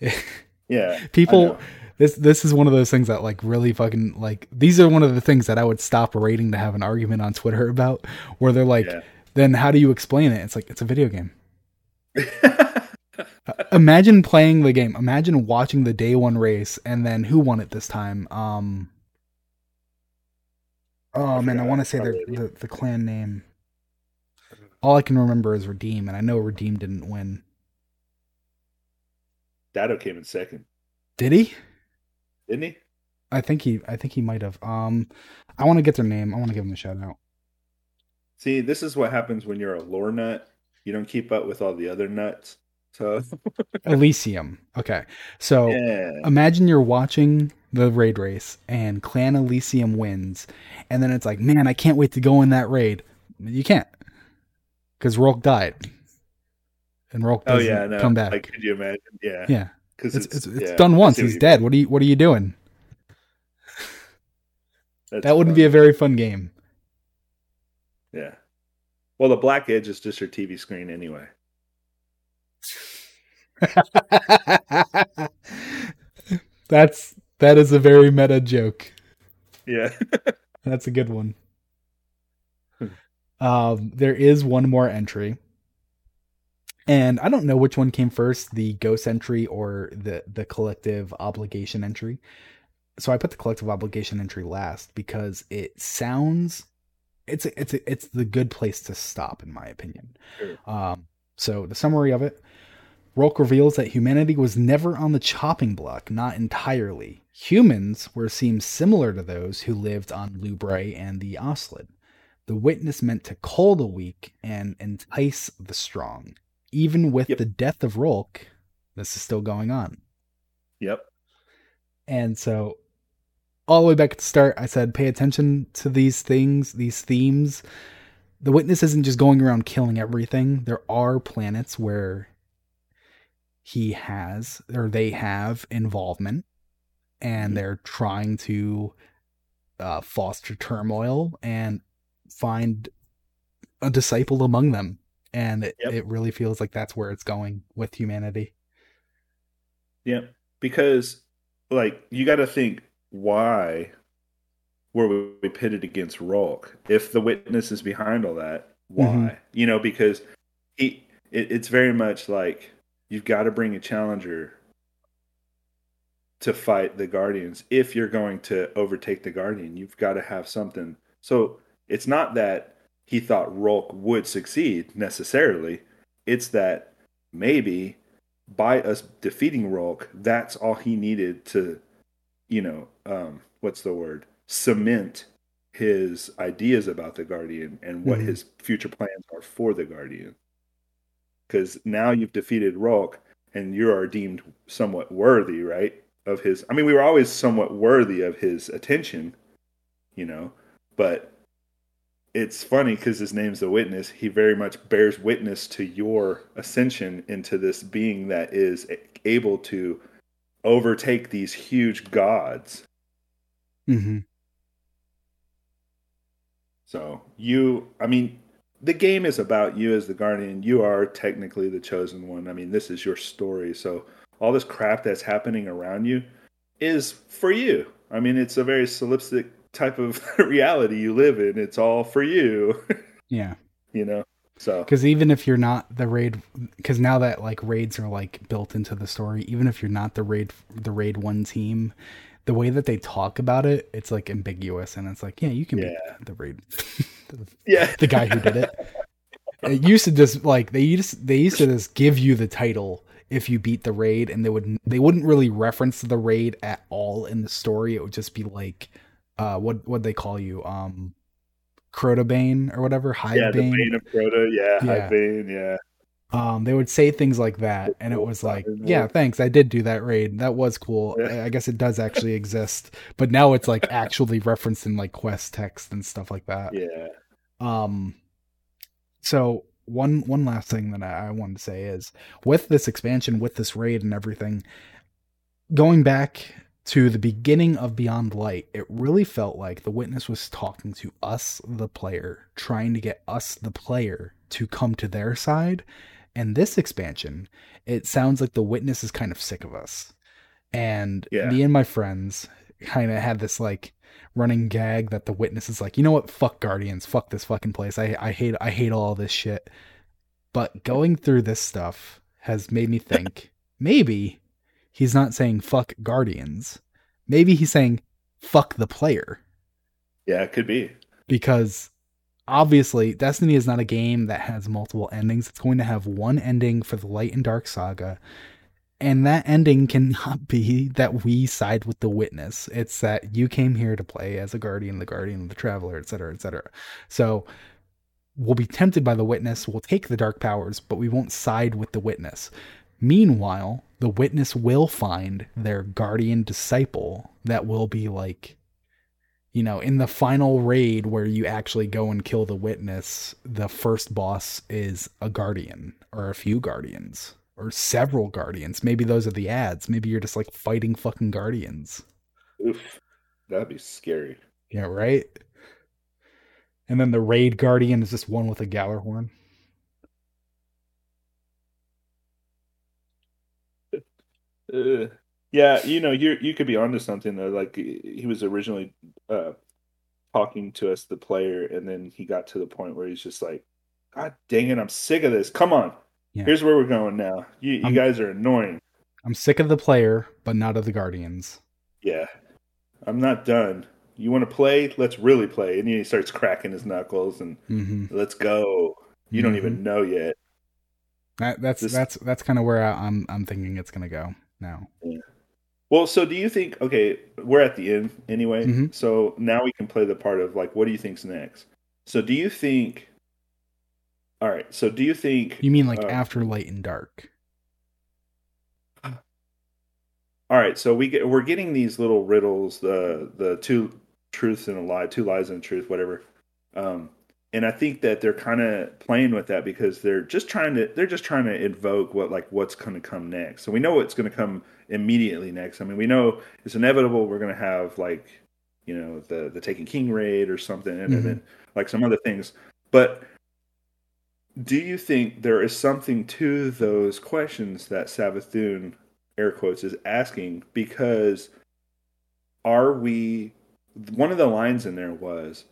yeah. People this this is one of those things that like really fucking like these are one of the things that I would stop rating to have an argument on Twitter about where they're like yeah then how do you explain it? It's like it's a video game. Imagine playing the game. Imagine watching the day one race and then who won it this time? Um Oh man, I want to say the, the the clan name. All I can remember is Redeem, and I know Redeem didn't win. Datto came in second. Did he? Didn't he? I think he. I think he might have. Um, I want to get their name. I want to give them a shout out. See, this is what happens when you're a lore nut. You don't keep up with all the other nuts. So Elysium. Okay. So yeah. imagine you're watching the raid race and Clan Elysium wins. And then it's like, man, I can't wait to go in that raid. You can't. Because Rhulk died. And Rhulk oh, doesn't oh, yeah, no. come back. Like, could you imagine? Yeah. Yeah. Because it's, it's, it's, yeah, done once. He's dead. What are you what are you doing? that wouldn't fun. be a very fun game. Yeah. Well, the black edge is just your TV screen anyway. That's that is a very meta joke. Yeah. That's a good one. Um, there is one more entry. And I don't know which one came first, the ghost entry or the the collective obligation entry. So I put the collective obligation entry last because it sounds it's a, it's a, it's the good place to stop, in my opinion. Sure. Um, so the summary of it: Rhulk reveals that humanity was never on the chopping block, not entirely. Humans were seemed similar to those who lived on Lubrae and the Oslid. The witness meant to cull the weak and entice the strong. Even with yep. the death of Rhulk, this is still going on. Yep. And so all the way back at the start, I said, pay attention to these things, these themes. The witness isn't just going around killing everything. There are planets where he has or they have involvement and mm-hmm. they're trying to uh, foster turmoil and find a disciple among them. And it, yep. it really feels like that's where it's going with humanity. Yeah. Because, like, you got to think why were we pitted against Rhulk? If the witness is behind all that, why? Mm-hmm. You know, because he it, it's very much like you've got to bring a challenger to fight the Guardians. If you're going to overtake the Guardian, you've got to have something. So It's not that he thought Rhulk would succeed necessarily. It's that maybe by us defeating Rhulk that's all he needed to, you know, um, what's the word? Cement his ideas about the Guardian and what mm-hmm. his future plans are for the Guardian. Because now you've defeated Rhulk and you are deemed somewhat worthy, right? Of his, I mean, we were always somewhat worthy of his attention, you know, but it's funny because his name's the witness. He very much bears witness to your ascension into this being that is able to overtake these huge gods. Mm-hmm. So you, I mean, the game is about you as the guardian. You are technically the chosen one. I mean, this is your story. So all this crap that's happening around you is for you. I mean, it's a very solipsistic type of reality you live in. It's all for you. yeah. You know. So because even if you're not the raid, because now that like raids are like built into the story, even if you're not the raid the raid one team, the way that they talk about it, it's like ambiguous, and it's like, yeah, you can yeah. be the raid, the, yeah, the guy who did it. it used to just like they used they used to just give you the title if you beat the raid, and they would they wouldn't really reference the raid at all in the story. It would just be like, uh, what what they call you, um, Crota Bane or whatever, Hidebane. Yeah, the Bane of Crota, yeah, yeah. Hidebane, yeah um, they would say things like that, and it was like, yeah, thanks, I did do that raid. That was cool. Yeah. I guess it does actually exist, but now it's like actually referenced in like quest text and stuff like that. Yeah. Um. So one one last thing that I, I wanted to say is with this expansion, with this raid and everything, going back to the beginning of Beyond Light, it really felt like the witness was talking to us, the player, trying to get us, the player, to come to their side and this expansion, it sounds like the witness is kind of sick of us. And yeah. me and my friends kind of had this like running gag that the witness is like, you know what, fuck Guardians, fuck this fucking place. I, I hate I hate all this shit. But going through this stuff has made me think maybe he's not saying fuck Guardians. Maybe he's saying fuck the player. Yeah, it could be. Because obviously destiny is not a game that has multiple endings. It's going to have one ending for the light and dark saga and that ending cannot be that we side with the witness. It's that you came here to play as a guardian the guardian the traveler etc etc so we'll be tempted by the witness we'll take the dark powers but we won't side with the witness. Meanwhile the witness will find their guardian disciple that will be like you know, in the final raid where you actually go and kill the witness, the first boss is a guardian or a few guardians or several guardians. Maybe those are the ads. Maybe you're just like fighting fucking guardians. Oof. That'd be scary. Yeah, right? And then the raid guardian is just one with a Gjallarhorn. Uh, yeah, you know, you you could be onto something though. Like he was originally uh, talking to us, the player, and then he got to the point where he's just like, "God dang it, I'm sick of this. Come on, yeah. here's where we're going now. You you guys are annoying. I'm sick of the player, but not of the guardians. Yeah, I'm not done. You want to play? Let's really play." And he starts cracking his knuckles and mm-hmm. let's go. You mm-hmm. don't even mm-hmm. know yet. That, that's this... that's that's kind of where I'm I'm thinking it's gonna go now. Yeah. Well, so do you think? Okay, we're at the end anyway. Mm-hmm. So now we can play the part of like, what do you think's next? So do you think? All right. So do you think? You mean like uh, after light and dark? All right. So we get we're getting these little riddles, the the two truths and a lie, two lies and a truth, whatever. Um, and I think that they're kind of playing with that because they're just trying to they're just trying to invoke what like what's going to come next. So we know what's going to come immediately next. I mean, we know it's inevitable. We're going to have like you know the the Taken King raid or something, and, mm-hmm. and then like some other things. But do you think there is something to those questions that Savathun air quotes is asking? Because are we? One of the lines in there was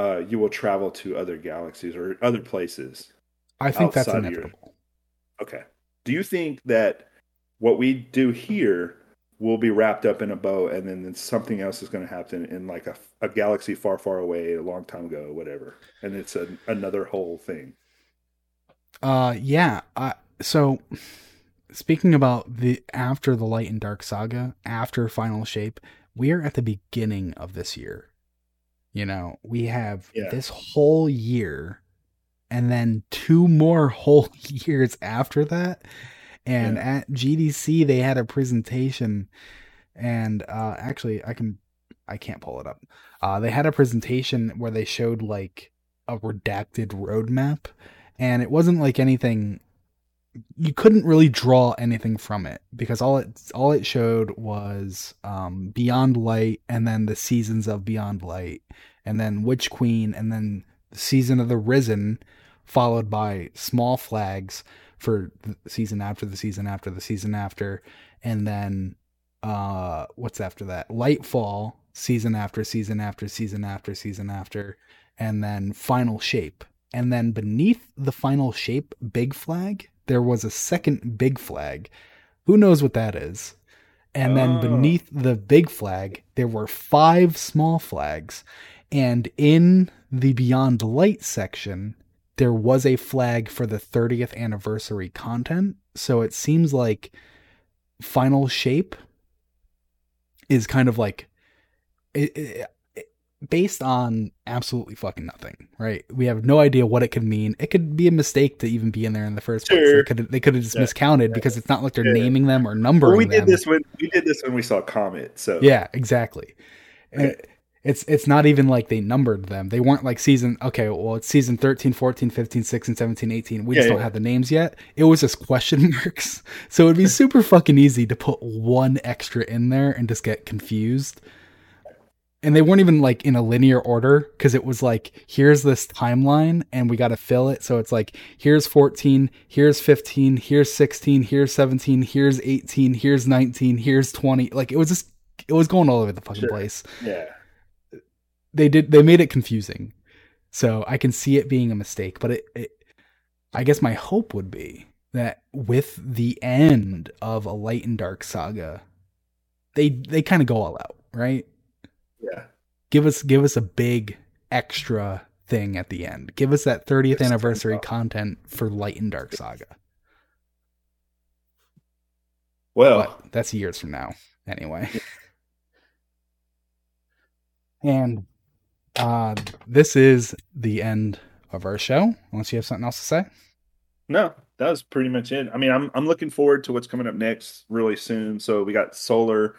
uh, you will travel to other galaxies or other places. I think that's inevitable. Your... Okay. Do you think that what we do here we'll be wrapped up in a bow, and then, then something else is going to happen in like a, a galaxy far, far away, a long time ago, whatever, and it's a, another whole thing. Uh, yeah. Uh, so speaking about the after the light and dark saga, after Final Shape, we are at the beginning of this year. You know, we have Yeah. this whole year and then two more whole years after that. And Yeah. at GDC they had a presentation and uh actually I can I can't pull it up. Uh they had a presentation where they showed like a redacted roadmap and it wasn't like anything you couldn't really draw anything from it because all it all it showed was um, Beyond Light and then the seasons of Beyond Light and then Witch Queen and then the season of the Risen followed by small flags for the season after the season after the season after and then uh what's after that? Lightfall season after season after season after season after and then Final Shape and then beneath the final shape big flag there was a second big flag. Who knows what that is? And then Oh. beneath the big flag there were five small flags. And in the beyond light section there was a flag for the 30th anniversary content. So it seems like final shape is kind of like it, it- based on absolutely fucking nothing, right? We have no idea what it could mean. It could be a mistake to even be in there in the first place. They Sure. could they could have just Yeah. miscounted because it's not like they're Yeah. naming them or numbering Well, we them. did this when we did this when we saw Comet. So Yeah, exactly. It- it's it's not even like they numbered them. They weren't like season okay, well it's season 13, 14, 15, 16, 17, 18. We Yeah, just don't have the names yet. It was just question marks. So it'd be super fucking easy to put one extra in there and just get confused. And they weren't even like in a linear order because it was like here's this timeline and we got to fill it. So it's like here's 14, here's 15, here's 16, here's 17, here's 18, here's 19, here's 20. Like it was just it was going all over the fucking Sure. place yeah, they did they made it confusing so i can see it being a mistake but it, it i guess my hope would be that with the end of a light and dark saga they they kind of go all out right yeah. give us give us a big extra thing at the end give us that 30th Just anniversary turn it off. content for light and dark saga Well, but that's years from now anyway and uh this is the end of our show unless you have something else to say no, that was pretty much it. I mean, I'm I'm looking forward to what's coming up next really soon. So we got Solar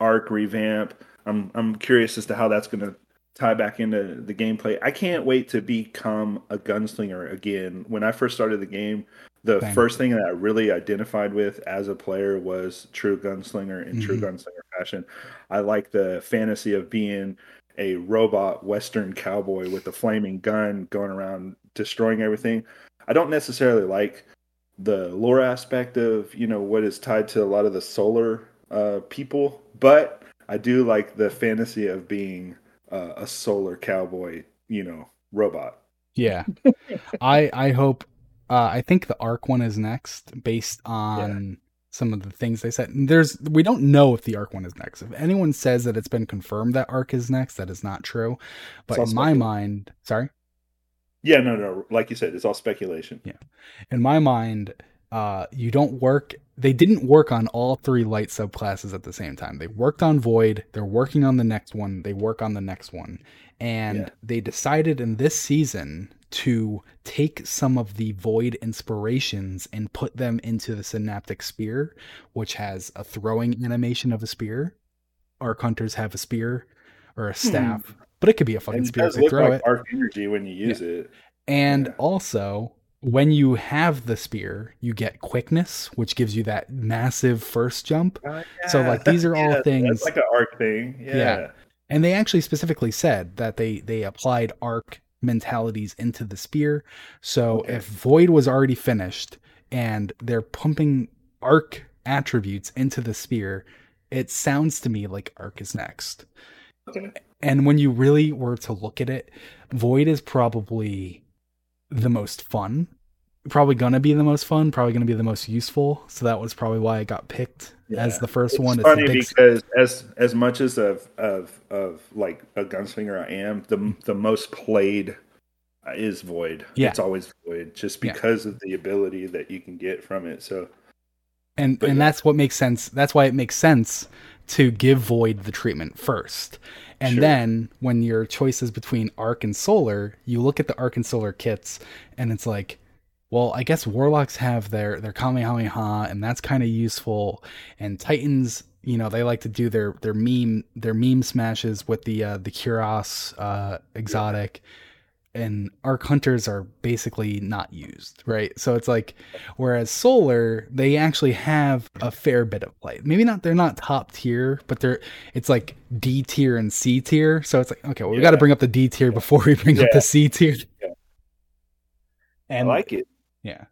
Arc revamp. I'm I'm curious as to how that's going to tie back into the gameplay. I can't wait to become a gunslinger again. When I first started the game, the Same. first thing that I really identified with as a player was true gunslinger in true Mhm. gunslinger fashion. I like the fantasy of being a robot western cowboy with a flaming gun going around destroying everything. I don't necessarily like the lore aspect of, you know, what is tied to a lot of the solar uh people, but I do like the fantasy of being uh, a solar cowboy, you know, robot. Yeah. I I hope uh I think the arc one is next based on some of the things they said. And There's we don't know if the arc one is next. If anyone says that it's been confirmed that arc is next, that is not true. But in my mind, sorry. Yeah, no, no, like you said, it's all speculation. Yeah, in my mind, uh you don't work they didn't work on all three light subclasses at the same time. They worked on Void, they're working on the next one, they work on the next one. And Yeah. they decided in this season to take some of the Void inspirations and put them into the Synaptic Spear, which has a throwing animation of a spear. Arc Hunters have a spear or a staff, but it could be a fucking it spear if does they look throw like it. arc energy when you use it. And Yeah. also, when you have the spear, you get quickness, which gives you that massive first jump. Oh, so, like, these are all Yeah, things- That's like an arc thing. Yeah. Yeah. And they actually specifically said that they they applied arc mentalities into the spear. So Okay. if Void was already finished and they're pumping arc attributes into the spear, it sounds to me like arc is next. Okay. And when you really were to look at it, Void is probably the most fun probably gonna be the most fun, probably gonna be the most useful. So that was probably why I got picked yeah. as the first it's one. It's funny because as as much as of of of like a gunslinger I am, the the most played is Void. Yeah. It's always Void, just because yeah. of the ability that you can get from it. So, and but and yeah. that's what makes sense. That's why it makes sense to give Void the treatment first. And sure. then when your choice is between Arc and Solar, you look at the Arc and Solar kits, and it's like, well, I guess Warlocks have their their Kamehameha, and that's kind of useful. And Titans, you know, they like to do their their meme their meme smashes with the uh, the Cuirass uh, exotic. Yeah and arc hunters are basically not used, right? So it's like, whereas solar, they actually have a fair bit of play. Maybe not, they're not top tier, but they're, it's like D tier and C tier. So it's like, okay, well, we got to bring up the D tier yeah. before we bring yeah. up the C tier. And I like it. Yeah.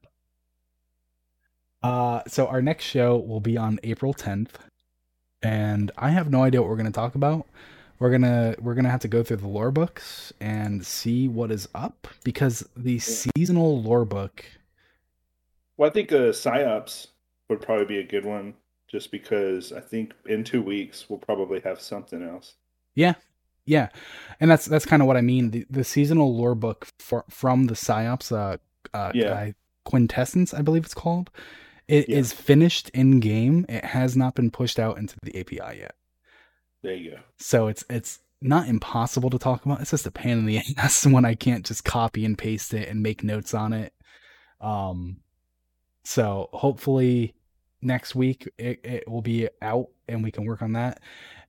Uh, so our next show will be on April 10th, and I have no idea what we're going to talk about we're gonna we're gonna have to go through the lore books and see what is up because the yeah. seasonal lore book. Well, I think uh, psyops would probably be a good one, just because I think in two weeks we'll probably have something else. Yeah, yeah, and that's that's kind of what I mean. The the seasonal lore book for, from the psyops, uh, uh, yeah. quintessence, I believe it's called. It yeah. is finished in game. It has not been pushed out into the API yet. There you go. So it's it's not impossible to talk about. It's just a pain in the ass when I can't just copy and paste it and make notes on it. Um, so hopefully next week it, it will be out and we can work on that.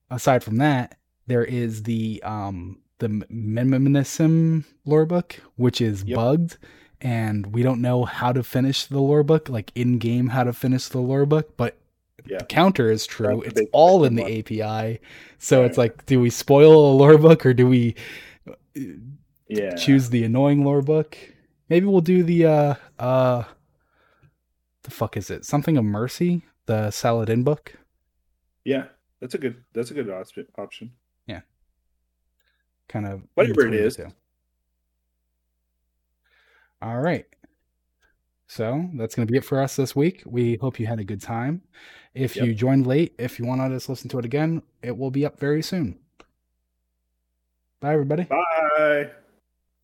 Aside from that, there is the um the Meminism lore book, which is yep. bugged, and we don't know how to finish the lore book, like in game how to finish the lore book, but yeah. the counter is true. That's it's all in the API. So right. it's like, do we spoil a lore book or do we yeah. choose the annoying lore book? Maybe we'll do the uh uh the fuck is it? Something of Mercy, the Saladin book. Yeah, that's a good that's a good option. Yeah. Kind of whatever it is. All right. So that's going to be it for us this week. We hope you had a good time. If yep. you joined late, if you want to just listen to it again, it will be up very soon. Bye, everybody. Bye.